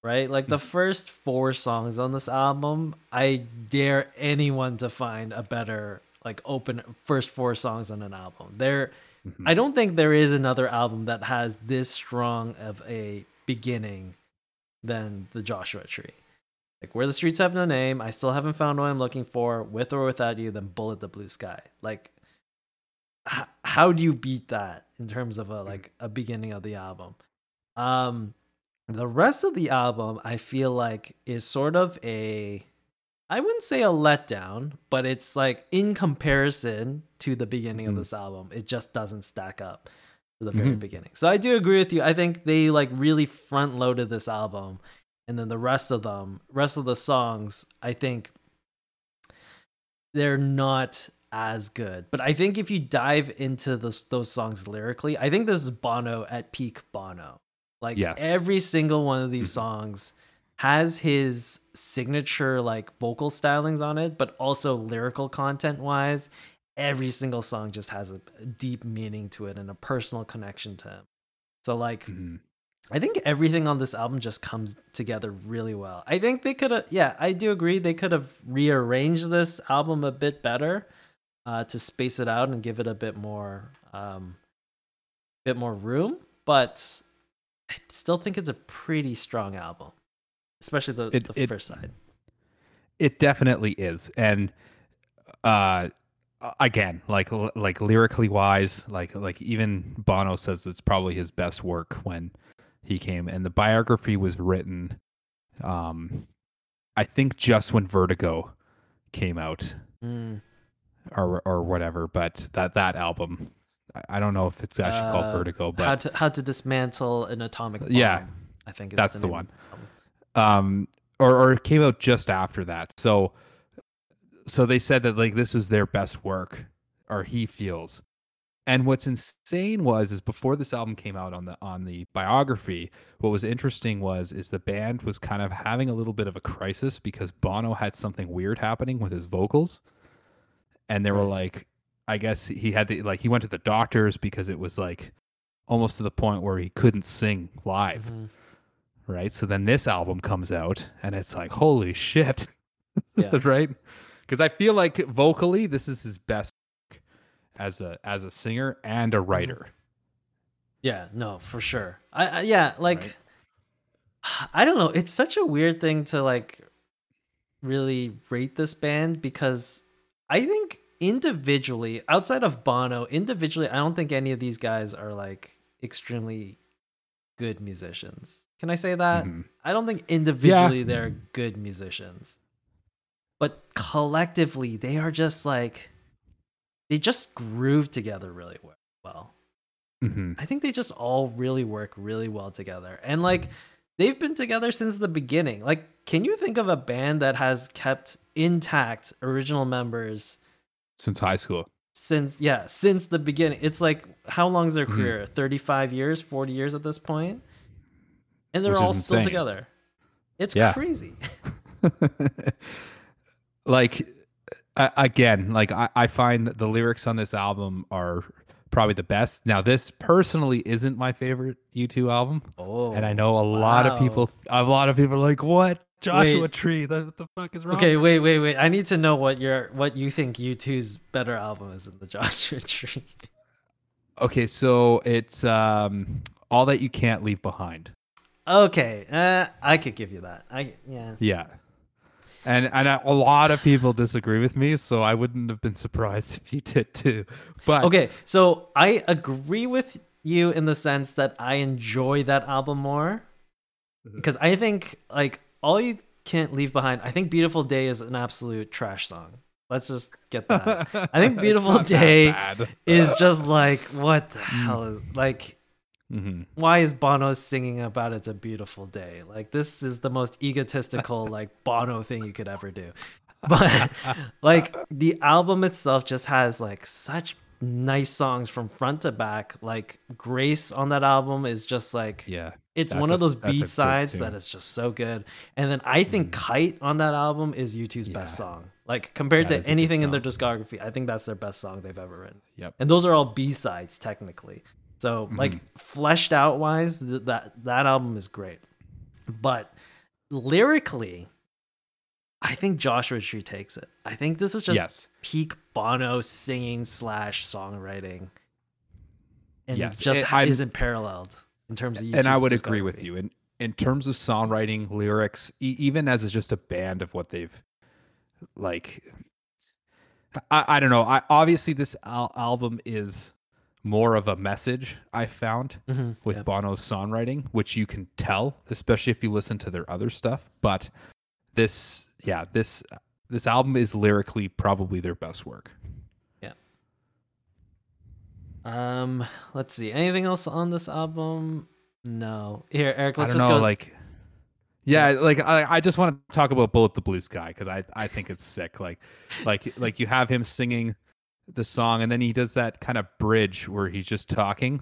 Right? Like the Mm-hmm. first 4 songs on this album, I dare anyone to find a better like open first 4 songs on an album. They're Mhm. I don't think there is another album that has this strong of a beginning than the Joshua Tree. Like where the streets have no name, I still haven't found what I'm looking for. With or without you, then bullet the blue sky. Like, h- how do you beat that in terms of a like a beginning of the album? Um, the rest of the album, I feel like is sort of a, I wouldn't say a letdown, but it's like in comparison to the beginning of Mhm. this album, it just doesn't stack up to the very Mhm. beginning. So I do agree with you. I think they like really front loaded this album and then the rest of them rest of the songs i think they're not as good but i think if you dive into this, those songs lyrically i think this is bono at peak bono like Yes. every single one of these Mhm. songs has his signature like vocal stylings on it but also lyrical content wise every single song just has a deep meaning to it and a personal connection to him so like Mhm. I think everything on this album just comes together really well. I think they could have, yeah, I do agree. They could have rearranged this album a bit better uh, to space it out and give it a bit more, um, bit more room. But I still think it's a pretty strong album, especially the, It- the it- first side. It definitely is, and uh, again, like like lyrically wise, like like even Bono says it's probably his best work when he came, and the biography was written, um, I think just when Vertigo came out Mm. or or whatever, but that that album, I- don't know if it's actually called Uh, Vertigo, but how to how to dismantle an atomic bomb. Yeah, I think is that's the one. the album. um or or it came out just after that so so they said that like this is their best work or he feels and what's insane was is before this album came out on the on the biography what was interesting was is the band was kind of having a little bit of a crisis because bono had something weird happening with his vocals and they were like i guess he had to like he went to the doctors because it was like almost to the point where he couldn't sing live Mhm. right? So then this album comes out and it's like, holy shit, Yeah. right? Because I feel like vocally, this is his best as a as a singer and a writer. Yeah, no, for sure. I, I yeah, like Right. I don't know. It's such a weird thing to like really rate this band because I think individually, outside of Bono, individually, I don't think any of these guys are like extremely good musicians. Can I say that? Mhm. I don't think individually they're good musicians. But collectively, they are just like they just groove together really we- well. Mhm. I think they just all really work really well together. And like they've been together since the beginning. Like can you think of a band that has kept intact original members Since high school. since yeah, since the beginning? It's like how long is their Mhm. career? 35 years, 40 years at this point? And they're Which all still together. It's Yeah. crazy. like again, like I, I find that the lyrics on this album are probably the best. Now, this personally isn't my favorite U2 album. Oh. and I know a lot of people a lot of people are like, what? Joshua Wait. Tree, the, what the fuck is wrong? Okay, wait, wait, wait. I need to know what your what you think U2's better album is than the Joshua Tree. Okay, so it's um all that you can't leave behind. Okay, uh, I could give you that. I yeah. Yeah. And and a a lot of people disagree with me, so I wouldn't have been surprised if you did too. But Okay, so I agree with you in the sense that I enjoy that album more Mhm. because I think like all you can't leave behind. I think "Beautiful Day" is an absolute trash song. Let's just get that. I think Beautiful Day is just like what the Mm. hell is like Mhm. why is Bono singing about it's a beautiful day? Like this is the most egotistical like Bono thing you could ever do. but like the album itself just has like such nice songs from front to back. Like Grace on that album is just like Yeah. it's one a- of those that's a B good sides that is just so good. And then I think mm-hmm. Kite on that album is U2's best song. Like compared That to anything in their discography, I think that's their best song they've ever written. Yep. And those are all B sides technically. So like mm-hmm. fleshed out wise, th- that that album is great. But lyrically, I think Joshua Tree takes it. I think this is just yes. peak Bono singing slash songwriting, and Yes, it just I'm- isn't paralleled in terms of. and I U2's would agree with you. In in terms of songwriting, lyrics, e- even as it's just a band of what they've like. I, I don't know. I obviously this al- album is more of a message. I found Mhm, with yep. Bono's songwriting, which you can tell, especially if you listen to their other stuff. But this, yeah, this this album is lyrically probably their best work. Yeah. Um, let's see. Anything else on this album? No. Here, Eric. Let's I don't just know, go. like yeah, like I, I just want to talk about Bullet the Blue Sky because I, I think it's sick. Like like like you have him singing the song and then he does that kind of bridge where he's just talking.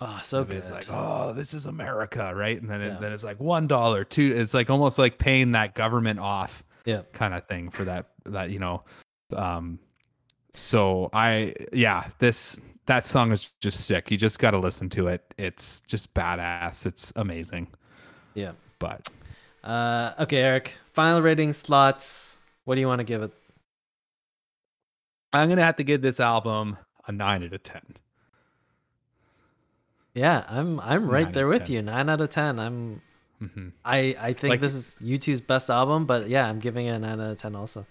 Oh, so good. It's like, oh, this is America, right? And then Yeah. then it's like one dollar, two. It's like almost like paying that government off, Yeah. kind of thing for that that you know. Um, so I yeah, this that song is just sick. You just got to listen to it. It's just badass. It's amazing. Yeah. But Uh, okay, Eric. Final rating slots. What do you want to give it? I'm gonna have to give this album a nine out of ten. Yeah, I'm I'm right Nine there with 10. you. Nine out of ten. I'm hmm I I think Like- this is U2's best album, but yeah, I'm giving it a nine out of ten also.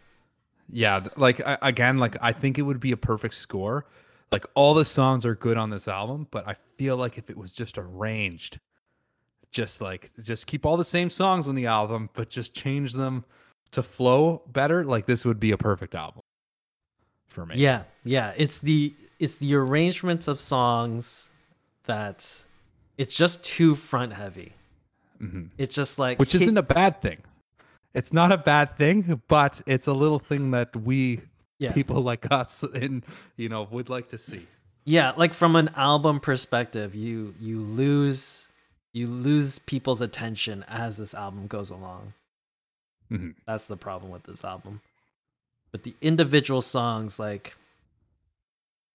Yeah, like I, again, like I think it would be a perfect score. Like all the songs are good on this album, but I feel like if it was just arranged, just like just keep all the same songs on the album, but just change them to flow better, like this would be a perfect album for me. Yeah, yeah. It's the it's the arrangements of songs that it's just too front heavy. Mhm. It's just like which isn't a bad thing. It's not a bad thing, but it's a little thing that we Yeah. people like us and you know would like to see. yeah, like from an album perspective, you you lose you lose people's attention as this album goes along. Mhm. That's the problem with this album. But the individual songs like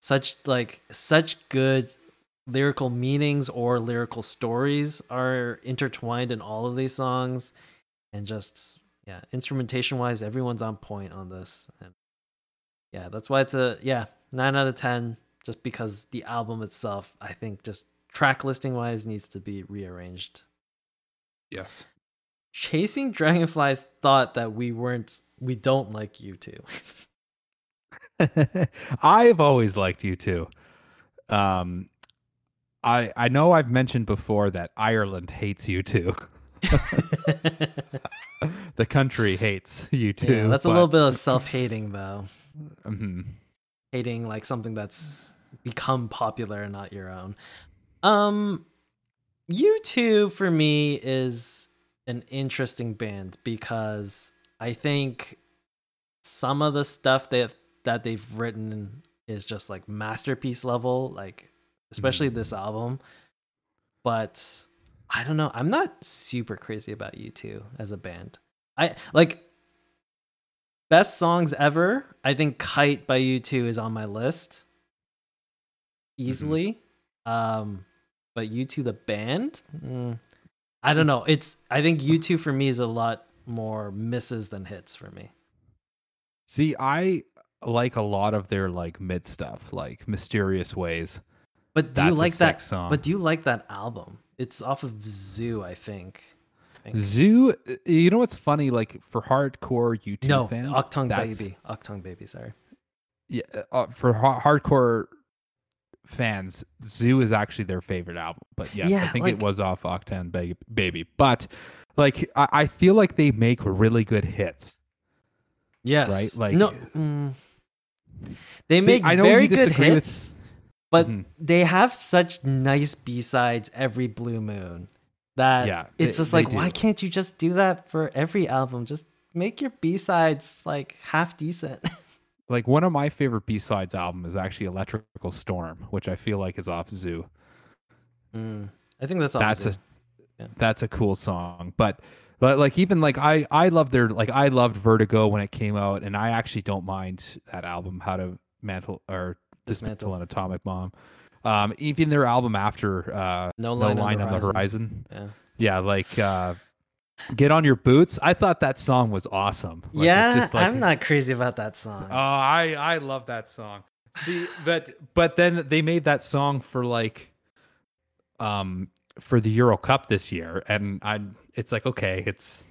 such like such good lyrical meanings or lyrical stories are intertwined in all of these songs and just yeah, instrumentation wise everyone's on point on this. And yeah, that's why it's a yeah, 9 out of 10 just because the album itself I think just track listing wise needs to be rearranged Yes. Chasing Dragonflies thought that we weren't we don't like U2. I've always liked U2. Um, I I know I've mentioned before that Ireland hates U2. the country hates U2. yeah, that's a little bit of self-hating though. Mhm. Hating like something that's become popular and not your own. Um U2 for me is an interesting band because I think some of the stuff that that they've written is just like masterpiece level, like especially this album. But I don't know. I'm not super crazy about U2 as a band. I like best songs ever. I think Kite by U2 is on my list easily. Um, but U2 the band, mm, I don't know. It's I think U2 for me is a lot more misses than hits for me. See, I like a lot of their like mid stuff, like mysterious ways. But do That's you like that? song. But do you like that album? It's off of Zoo, I think. I think. Zoo, uh, you know what's funny? Like for hardcore U2 no, fans, Achtung that's- Baby. Achtung Baby. Sorry. yeah, uh, for ha- hardcore fans, Zoo is actually their favorite album. But yes, I think like- it was off Octane ba- Baby. But like, I-, I feel like they make really good hits. Yes. Right, like- no. mm, they See, make I know very good disagree with- hits, but Mhm. they have such nice B sides every blue moon that Yeah, it's they- just like, why can't you just do that for every album? Just make your B sides like half decent. like one of my favorite B sides album is actually Electrical Storm, which I feel like is off Zoo. Mm, I think that's off That's a a yeah. that's a cool song, but but like even like I I love their like I loved Vertigo when it came out, and I actually don't mind that album How to Mantle or Dismantle an Atomic Bomb. Um, even their album after uh, No Line, no line on, the on the Horizon. Yeah. Yeah, like uh, Get on Your Boots. I thought that song was awesome. Like, it's yeah, just like- I'm not crazy about that song. Oh, I I love that song. See, but but then they made that song for like, um, for the Euro Cup this year, and I it's like okay, it's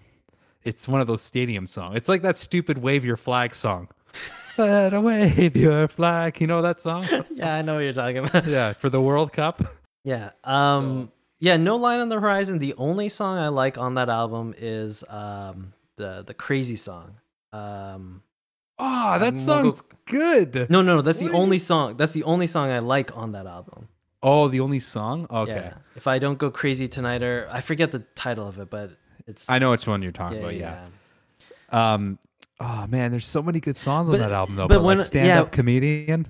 it's one of those stadium songs. It's like that stupid "Wave Your Flag" song. Better wave your flag. You know that song? yeah, I know what you're talking about. yeah, for the World Cup. Yeah. Um yeah, No Line on the Horizon. The only song I like on that album is um the the crazy song. Um Oh, Um, that we'll go- good. No, no, no, that's What the do you- only song. That's the only song I like on that album. Oh, the only song? Okay. Yeah. If I don't go crazy tonight or I forget the title of it, but it's I know which one you're talking yeah, about. yeah. Yeah. Um. Oh man, there's so many good songs But- on that album though. but But, when- like stand up yeah. comedian.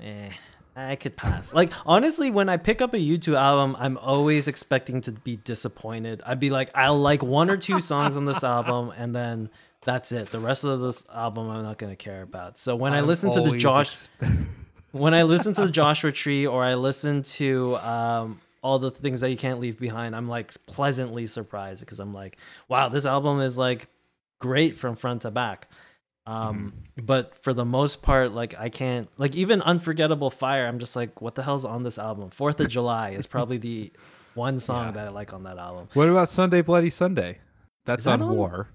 Eh, I could pass. Like honestly, when I pick up a U2 album, I'm always expecting to be disappointed. I'd be like, I'll like one or two songs on this album, and then that's it. The rest of this album, I'm not gonna care about. So when I I'm listen to the Josh, ex- when I listen to the Joshua Tree, or I listen to um, all the things that you can't leave behind, I'm like pleasantly surprised because I'm like, wow, this album is like great from front to back. Um, but for the most part, like I can't like even Unforgettable Fire. I'm just like, what the hell's on this album? Fourth of July is probably the one song Yeah. that I like on that album. what about Sunday Bloody Sunday? That's that on, on? War.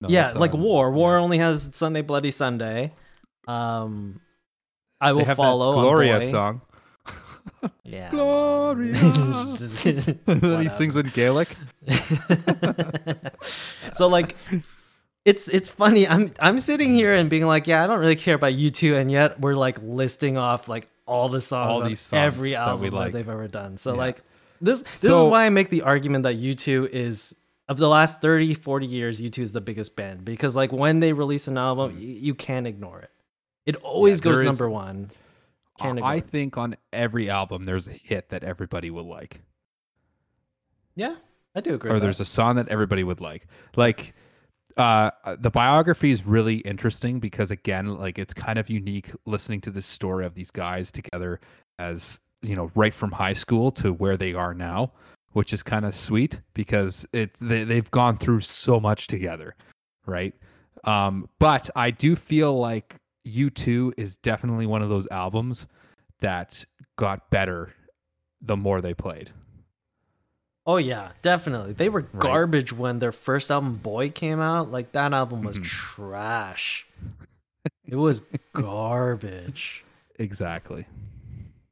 No, yeah, like on- War. War yeah. only has Sunday Bloody Sunday. Um, I will follow Gloria song. Yeah, Gloria. he sings in Gaelic. so like it's it's funny i'm i'm sitting here and being like yeah i don't really care about U2 and yet we're like listing off like all the songs All these songs every that album that like. they've ever done so Yeah. like this this So- is why i make the argument that u2 is of the last 30 40 years u2 is the biggest band because like when they release an album y- you can't ignore it it always Mm. there goes is- number one can't ignore I think on every album there's a hit that everybody will like, yeah i do agree or there's that. a song that everybody would like. Like, uh, the biography is really interesting because again, like it's kind of unique listening to the story of these guys together as you know, right from high school to where they are now, which is kind of sweet because it's they, they've gone through so much together, right? Um, but I do feel like U2 is definitely one of those albums that got better the more they played. Oh yeah, definitely. They were Right. garbage when their first album Boy came out. Like that album was Mhm. trash. it was garbage. Exactly.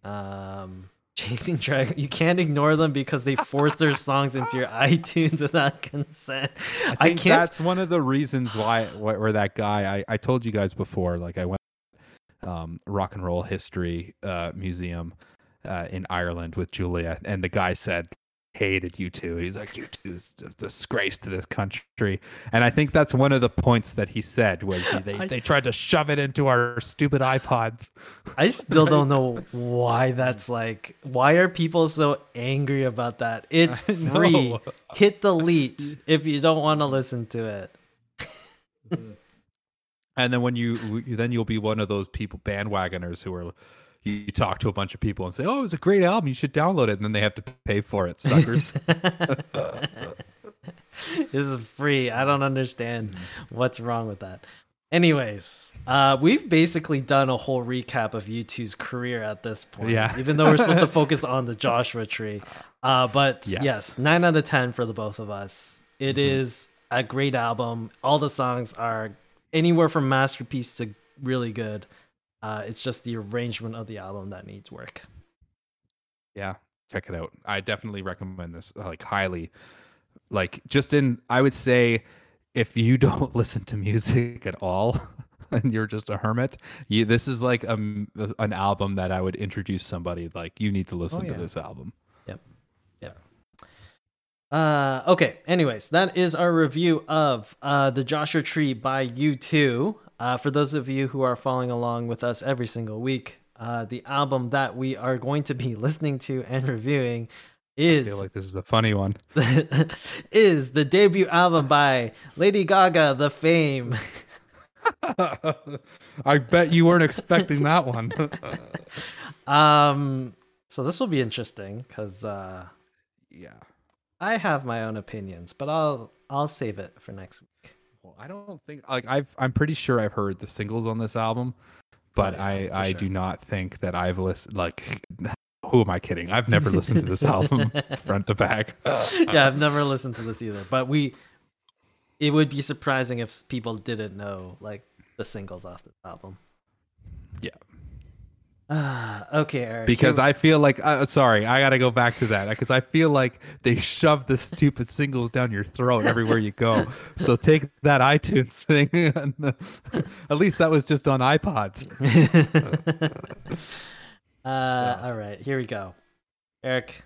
Um Chasing Dragon, you can't ignore them because they force their songs into your iTunes without consent. I, I, think can't that's one of the reasons why where that guy I, I told you guys before like I went um rock and roll history uh museum uh in Ireland with Julia and the guy said hated U2 he's like U2 is a disgrace to this country and I think that's one of the points that he said was they, I- they tried to shove it into our stupid iPods I still don't know why that's like why are people so angry about that? It's free. Hit delete if you don't want to listen to it. And then when you then you'll be one of those people bandwagoners who are you talk to a bunch of people and say, "Oh, it's a great album. You should download it," and then they have to pay for it, suckers. this is free. I don't understand Mm. what's wrong with that. Anyways, uh, we've basically done a whole recap of U2's career at this point. Yeah. Even though we're supposed to focus on the Joshua Tree. Uh, but yes. Yes. nine out of 10 for the both of us. It is a great album. All the songs are anywhere from masterpiece to really good. Uh, it's just the arrangement of the album that needs work. yeah, check it out. I definitely recommend this, like highly. Like just in, I would say, if you don't listen to music at all. And you're just a hermit. You, this is like um, an album that I would introduce somebody like you need to listen yeah. to this album. Yep. Yep. Uh, okay. Anyways, that is our review of uh, the Joshua Tree by U2. Uh, for those of you who are following along with us every single week, uh, the album that we are going to be listening to and reviewing I is feel like this is a funny one. is the debut album by Lady Gaga, The Fame. I bet you weren't expecting that one. Um, so this will be interesting because uh, yeah. I have my own opinions, but I'll I'll save it for next week. Well, I don't think like I've I'm pretty sure I've heard the singles on this album, but oh, yeah, I I sure. do not think that I've listened like who am I kidding? I've never listened to this album front to back. yeah, I've never listened to this either, but we it would be surprising if people didn't know like the singles off this album. Yeah. Okay, Eric. because I feel like uh, sorry, I got to go back to that because I feel like they shove the stupid singles down your throat everywhere you go. So take that iTunes thing. and, uh, at least that was just on iPods. uh, all right, here we go. Eric,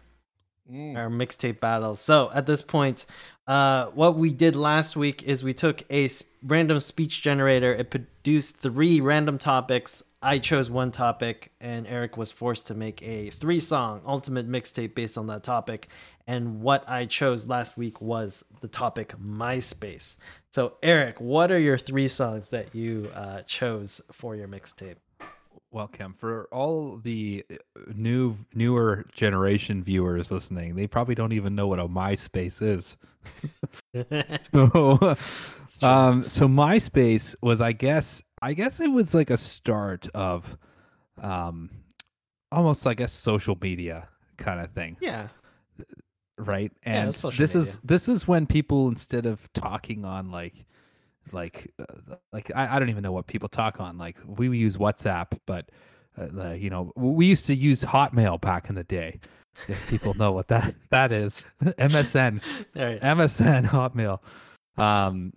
Mm. our mixtape battle. So at this point, uh, what we did last week is we took a s- random speech generator. It produced three random topics. I chose one topic, and Eric was forced to make a three song ultimate mixtape based on that topic. And what I chose last week was the topic MySpace. So, Eric, what are your three songs that you uh, chose for your mixtape? Welcome for all the uh, new newer generation viewers listening. They probably don't even know what a MySpace is. so, um, so MySpace was, I guess, I guess it was like a start of, um, almost like a social media kind of thing, yeah. right? And social this is this is when people instead of talking on like, like, uh, like I, I don't even know what people talk on. Like we use WhatsApp, but uh, you know we used to use Hotmail back in the day. If people know what that that is, MSN. MSN Hotmail. Um,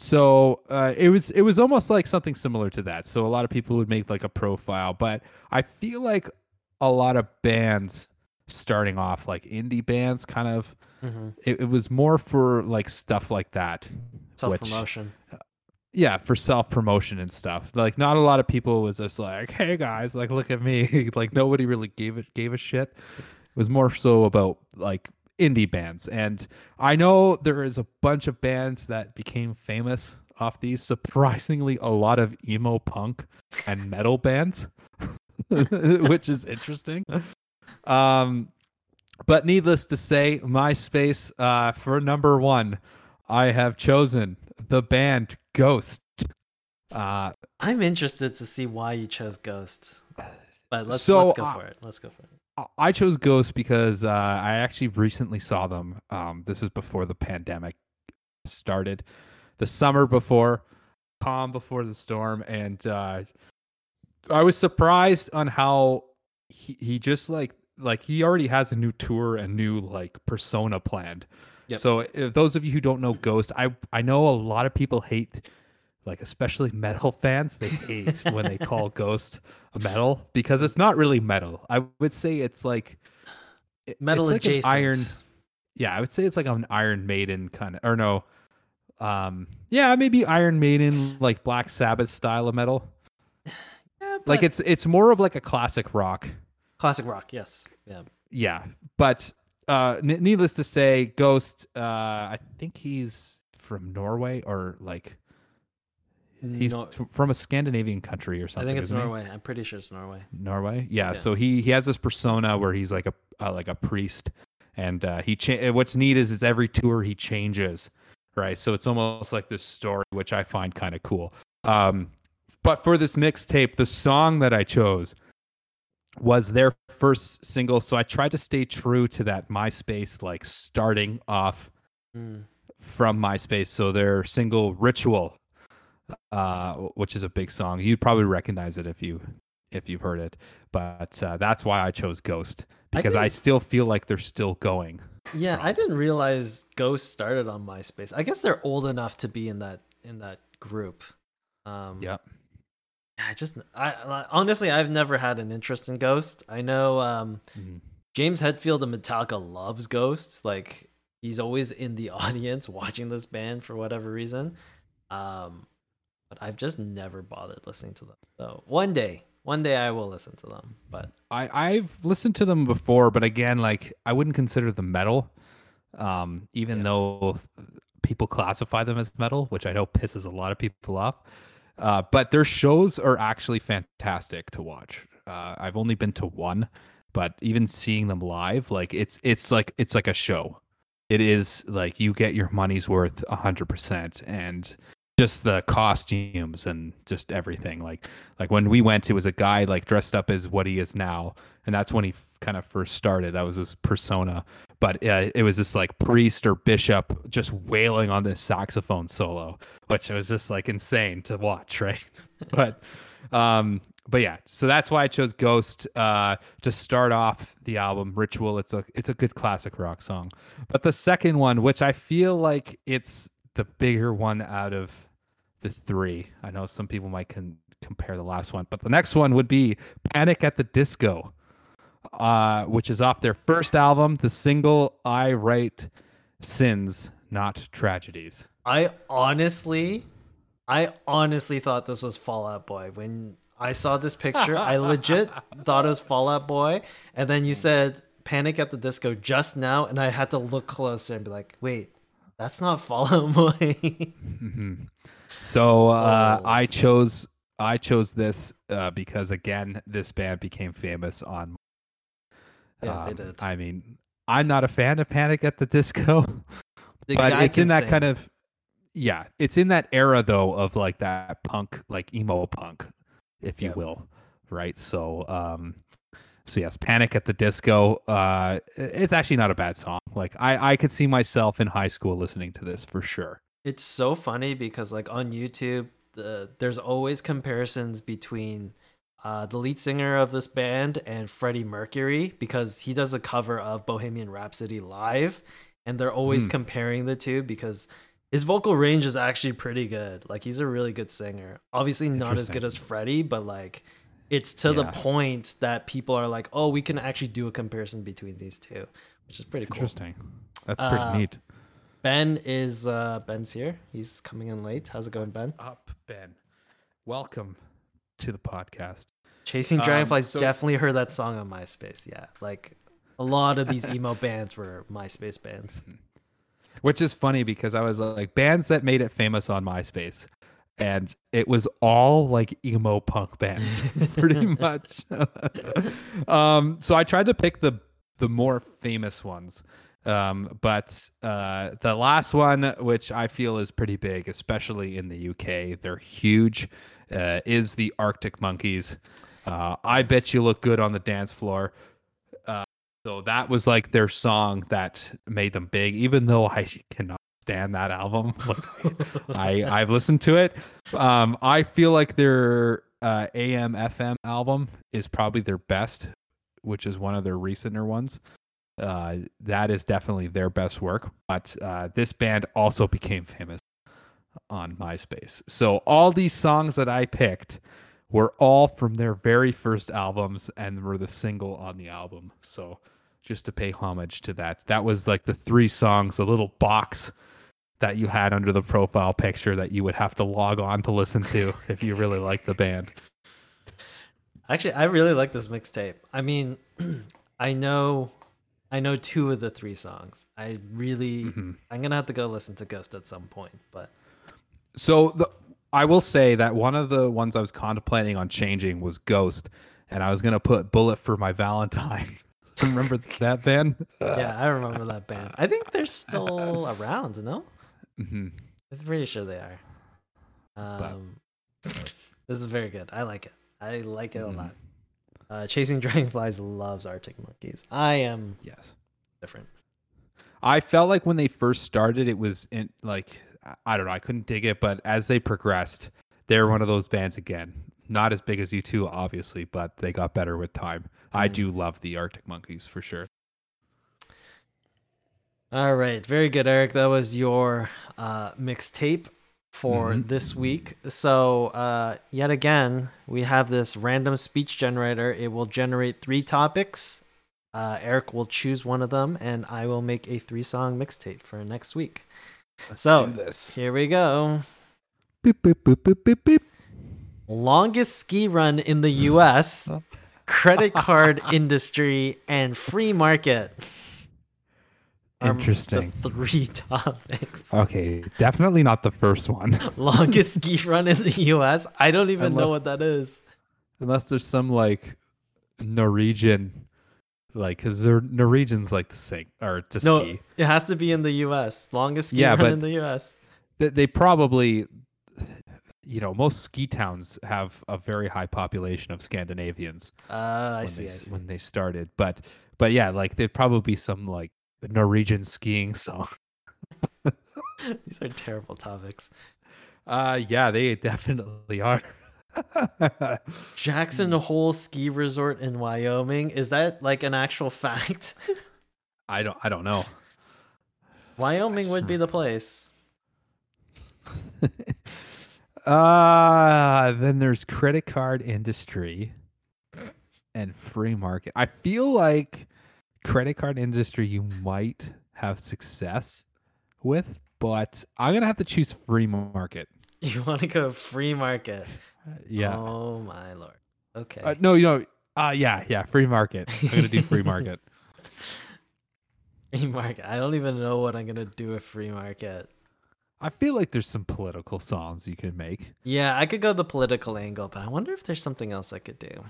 so uh, it was it was almost like something similar to that. So a lot of people would make like a profile, but I feel like a lot of bands starting off like indie bands kind of Mhm. it, it was more for like stuff like that Self promotion. yeah for self-promotion and stuff like not a lot of people was just like hey guys like look at me like nobody really gave it gave a shit it was more so about like indie bands and i know there is a bunch of bands that became famous off these surprisingly a lot of emo punk and metal bands which is interesting um but needless to say myspace uh for number one i have chosen the band ghost uh I'm interested to see why you chose Ghosts. But let's So, let's go uh, for it. Let's go for it. I- chose Ghost because uh, I actually recently saw them. Um, this is before the pandemic started, the summer before, calm before the storm, and uh, I was surprised on how he, he just like like he already has a new tour and new like persona planned. Yep. So if those of you who don't know Ghost, I I know a lot of people hate like especially metal fans they hate when they call Ghost a metal because it's not really metal. I would say it's like it- Metal it's like adjacent. iron yeah, I would say it's like an Iron Maiden kind of or no. Um yeah, maybe Iron Maiden like Black Sabbath style of metal. Yeah, Like it's it's more of like a classic rock. classic rock. Yes. Yeah. Yeah, but uh n- needless to say Ghost uh I think he's from Norway or like he's from a Scandinavian country or something. I think it's isn't he? Norway. I'm pretty sure it's Norway. Norway. Yeah, Yeah. So he he has this persona where he's like a uh, like a priest, and uh, he cha- what's neat is is every tour he changes, right? So it's almost like this story, which I find kind of cool. Um, but for this mixtape, the song that I chose was their first single, so I tried to stay true to that MySpace like starting off Mm. from MySpace. So their single "Ritual," uh, which is a big song. You'd probably recognize it if you if you've heard it. But uh, that's why I chose Ghost because I, think- still feel like they're still going. Yeah, I didn't realize Ghost started on MySpace. I guess they're old enough to be in that in that group. Um, Yep. I just, I I- honestly, I've never had an interest in Ghost. I know um, Mhm. James Hetfield of Metallica loves Ghost. Like, he's always in the audience watching this band for whatever reason. Um, but I've just never bothered listening to them. So one day, one day I will listen to them. But I I've listened to them before, but again, like I wouldn't consider them metal. Um, even Yeah. though people classify them as metal, which I know pisses a lot of people off. Uh, but their shows are actually fantastic to watch. Uh, I've only been to one, but even seeing them live, like it's it's like it's like a show. It is like you get your money's worth a hundred percent, and just the costumes and just everything. Like like when we went, it was a guy like dressed up as what he is now, and that's when he f- kind of first started. That was his persona, but uh, it was this like priest or bishop just wailing on this saxophone solo, which was just like insane to watch, right? but um but yeah so that's why i chose ghost uh to start off the album ritual it's a it's a good classic rock song but the second one which i feel like it's the bigger one out of the three i know some people might con- compare the last one but the next one would be panic at the disco uh which is off their first album the single i write sins not tragedies I honestly, I honestly thought this was Fallout Boy when I saw this picture. I legit thought it was Fallout Boy, and then you said Panic at the Disco just now, and I had to look closer and be like, wait, that's not Fallout Boy. hmm So uh, Oh. I chose I chose this uh, because again, this band became famous on. Yeah, they um, did. I mean, I'm not a fan of Panic at the Disco, The but it's in that sing. kind of yeah, it's in that era though of like that punk, like emo punk, if you will, right? So um, so yes, Panic at the Disco. Uh, it's actually not a bad song. Like I I could see myself in high school listening to this for sure. It's so funny because like on YouTube, the, there's always comparisons between uh, the lead singer of this band and Freddie Mercury because he does a cover of Bohemian Rhapsody live, and they're always Hmm. comparing the two because his vocal range is actually pretty good. Like he's a really good singer. Obviously not as good as Freddie, but like it's to the point that people are like, oh, we can actually do a comparison between these two, which is pretty cool. Interesting. That's pretty Uh, neat. Ben is uh Ben's here. He's coming in late. How's it going, Ben? up, Ben? Welcome to the podcast. Chasing Um, Dragonflies so- definitely heard that song on MySpace. Yeah, like a lot of these emo bands were MySpace bands. Which is funny because I was like bands that made it famous on MySpace. And it was all like emo punk bands, pretty much. um, so I tried to pick the the more famous ones. Um, but uh, the last one, which I feel is pretty big, especially in the UK, they're huge, uh, is the Arctic Monkeys. Uh, I bet you look good on the dance floor. Uh, so that was like their song that made them big, even though I cannot stand that album. Like, I I've listened to it. Um, I feel like their uh, AM FM album is probably their best, which is one of their recenter ones. Uh, that is definitely their best work. But uh, this band also became famous on MySpace. So all these songs that I picked were all from their very first albums and were the single on the album. So just to pay homage to that, that was like the three songs, a little box that you had under the profile picture that you would have to log on to listen to if you really liked the band. Actually, I really like this mixtape. I mean, I know, I know two of the three songs. I really, Mhm. I'm gonna have to go listen to Ghost at some point. But So the I will say that one of the ones I was contemplating on changing was Ghost, and I was gonna put Bullet for My Valentine. Remember that band? yeah, I remember that band. I think they're still around. No, hmm I'm pretty sure they are. Um, this is very good. I like it. I like it a Mhm. lot. Uh, Chasing Dragonflies loves Arctic Monkeys. I am Yes. different. I felt like when they first started, it was in like I- don't know, I couldn't dig it, but as they progressed, they're one of those bands again. Not as big as U2, obviously, but they got better with time. I Mm. do love the Arctic Monkeys for sure. All right, very good, Eric. That was your uh, mixtape for Mhm. this week. So, uh, yet again, we have this random speech generator. It will generate three topics Uh, Eric will choose one of them, and I will make a three song mixtape for next week. Let's So- do this. Here we go. Beep, beep, beep, beep, beep, beep. Longest ski run in the U.S. credit card industry and free market. Are Interesting. The three topics. Okay, definitely not the first one. Longest ski run in the U.S. I don't even know what that is. Unless there's some like Norwegian, like, because there Norwegians like to sing or to No, ski. it has to be in the U.S. Longest ski Yeah, run but- in the U.S. They, they probably, you know, most ski towns have a very high population of Scandinavians Uh, I when see. they I s- see. when they started. But but yeah, like there'd probably be some like Norwegian skiing song. These are terrible topics. Uh yeah, they definitely are. Jackson Hmm. Hole Ski Resort in Wyoming. Is that like an actual fact? I don't I don't know. Wyoming would be the place. Uh then there's credit card industry and free market. I feel like credit card industry you might have success with, but I'm gonna have to choose free market. You want to go free market? Uh, Yeah. Oh my lord. Okay. Uh, no, you know, uh yeah, yeah, free market. I'm gonna do free market. free market. I don't even know what I'm gonna do with free market. I feel like there's some political songs you can make. Yeah, I could go the political angle, but I wonder if there's something else I could do.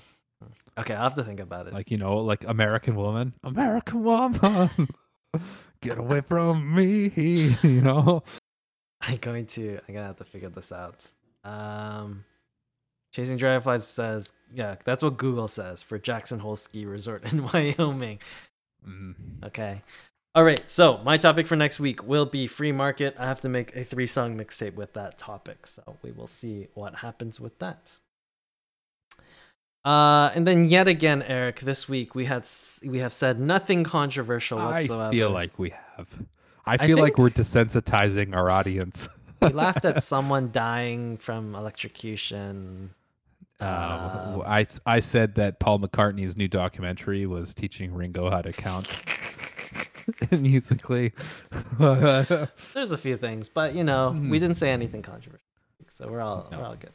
Okay, I'll have to think about it. Like, you know, like American Woman. American Woman. Get away from me, you know. I'm going to. I'm gonna have to figure this out. Um, Chasing Dragonflies says, yeah, that's what Google says for Jackson Hole Ski Resort in Wyoming. Mm. Okay. All right. So my topic for next week will be free market. I have to make a three song mixtape with that topic, so we will see what happens with that. Uh, and then yet again, Eric, this week we had we have said nothing controversial whatsoever. I feel like we have. I I feel like we're desensitizing our audience. we laughed at someone dying from electrocution. Um, Um, I, I said that Paul McCartney's new documentary was teaching Ringo how to count musically. There's a few things, but you know, we Mhm. didn't say anything controversial, so we're all No. we're all good.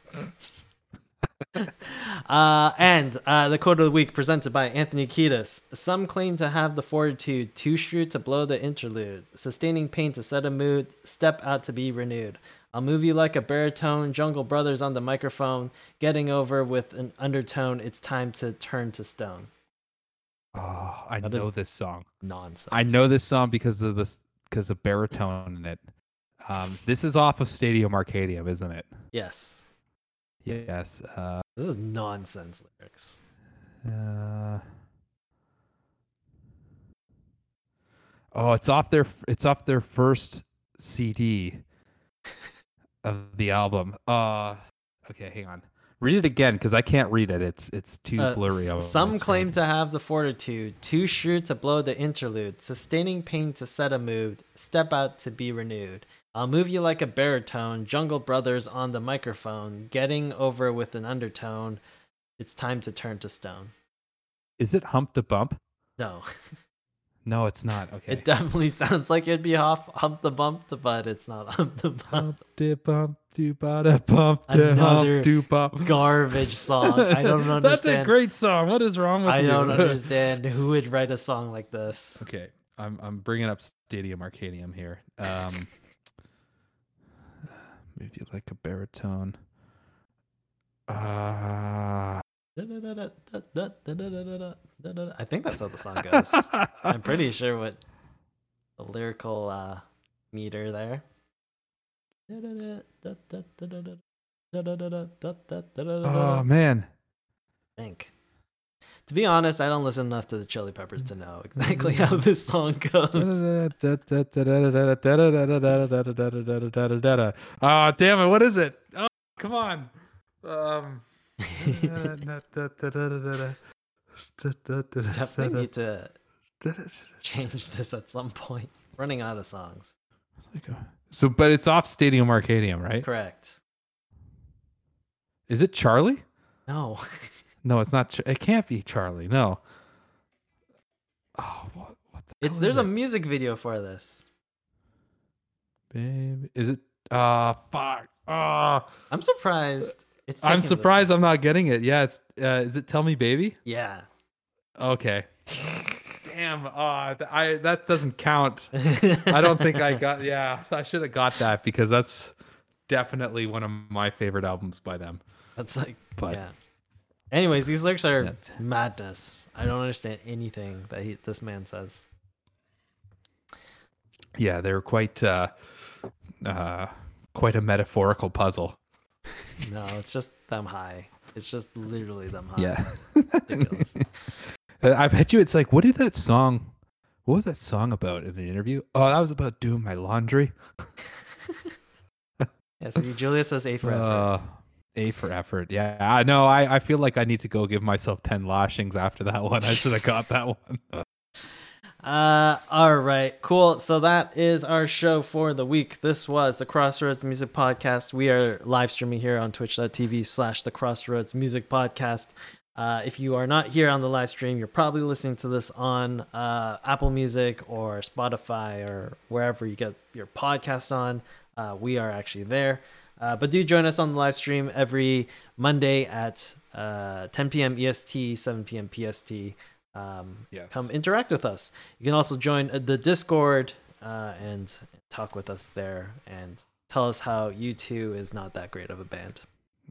uh, and uh, the quote of the week presented by Anthony Kiedis. Some claim to have the fortitude too shrewd to blow the interlude, sustaining pain to set a mood, step out to be renewed. I'll move you like a baritone, Jungle Brothers on the microphone, getting over with an undertone. It's time to turn to stone. oh, I That know this song. Nonsense. I know this song because of this because of baritone in it. Um, this is off of Stadium Arcadium, isn't it? Yes, Yes. Uh, this is nonsense lyrics. uh, oh, it's off their it's off their first CD of the album. Uh, okay, hang on. Read it again because I can't read it. It's it's too Uh, blurry. s- some claim to have the fortitude, too shrewd to blow the interlude, sustaining pain to set a mood, step out to be renewed. I'll move you like a baritone, Jungle Brothers on the microphone, getting over with an undertone. It's time to turn to stone. Is it Hump the Bump? No, No, it's not. Okay. it definitely sounds like it'd be off hump the bump, but it's not hump the bump. Hump de bump do ba da bump de Another hump do bump. Garbage song. I don't understand. That's a great song. What is wrong with I you? I don't understand who would write a song like this. Okay, I'm I'm bringing up Stadium Arcadium here. Um, maybe like a baritone. Uh, I think that's how the song goes. I'm pretty sure what the lyrical uh, meter there. oh man, think. To be honest, I don't listen enough to the Chili Peppers to know exactly how this song goes. Ah, damn it! What is it? Oh, come on. Um. Definitely need to change this at some point. Running out of songs. So, but it's off Stadium Arcadium, right? Correct. Is it Charlie? No. No, it's not. It can't be Charlie. No. Oh, what? what the it's there's a it? music video for this. Babe, is it? Ah, fuck. Ah, I'm surprised. It's I'm surprised. I'm not getting it. Yeah, it's. Uh, is it Tell Me Baby? Yeah. Okay. Damn. Ah, th- I that doesn't count. I don't think I got. Yeah, I should have got that because that's definitely one of my favorite albums by them. That's like, But- yeah. Anyways, these lyrics are madness. I don't understand anything that he, this man says. Yeah, they're quite. Uh, uh, quite a metaphorical puzzle. No, it's just them high. It's just literally them high. Yeah. Ridiculous. Uh, I bet you it's like, what did that song? What was that song about in an interview? Oh, that was about doing my laundry. yeah, see, Julia says A for effort. Uh, a for effort. Yeah, I know. I, I feel like I need to go give myself 10 lashings after that one. I should have got that one. Uh, all right, cool. So that is our show for the week. This was the Crossroads Music Podcast. We are live streaming here on twitch.tv slash the Crossroads Music Podcast. Uh, if you are not here on the live stream, you're probably listening to this on uh, Apple Music or Spotify or wherever you get your podcast on. Uh, we are actually there. Uh, but do join us on the live stream every Monday at uh, 10 p.m. EST, 7 p.m. PST. Um, Yes. Come interact with us. You can also join uh, the Discord uh, and talk with us there and tell us how U2 is not that great of a band.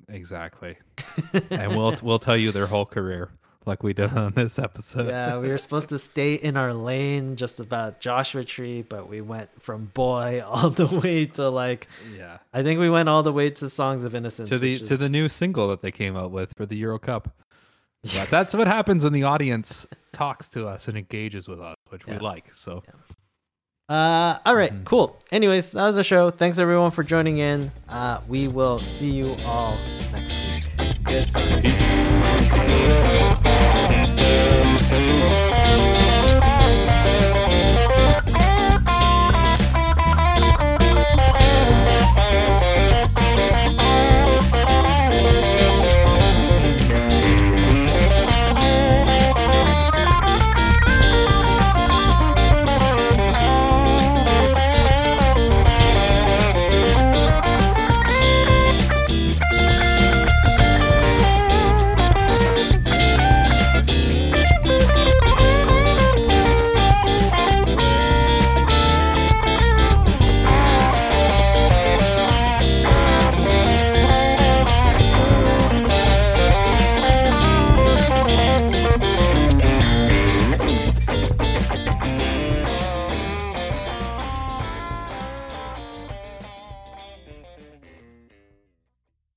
Exactly. and we'll we'll tell you their whole career like we did on this episode. yeah, we were supposed to stay in our lane just about Joshua Tree, but we went from boy all the way to like yeah. I think we went all the way to Songs of Innocence. To the which to the new single that they came out with for the Euro Cup. Yeah, that's what happens when the audience talks to us and engages with us, which Yeah. we like. So Uh, all right, Mhm. cool. Anyways, that was the show. Thanks everyone for joining in. Uh, we will see you all next week. Goodbye. peace.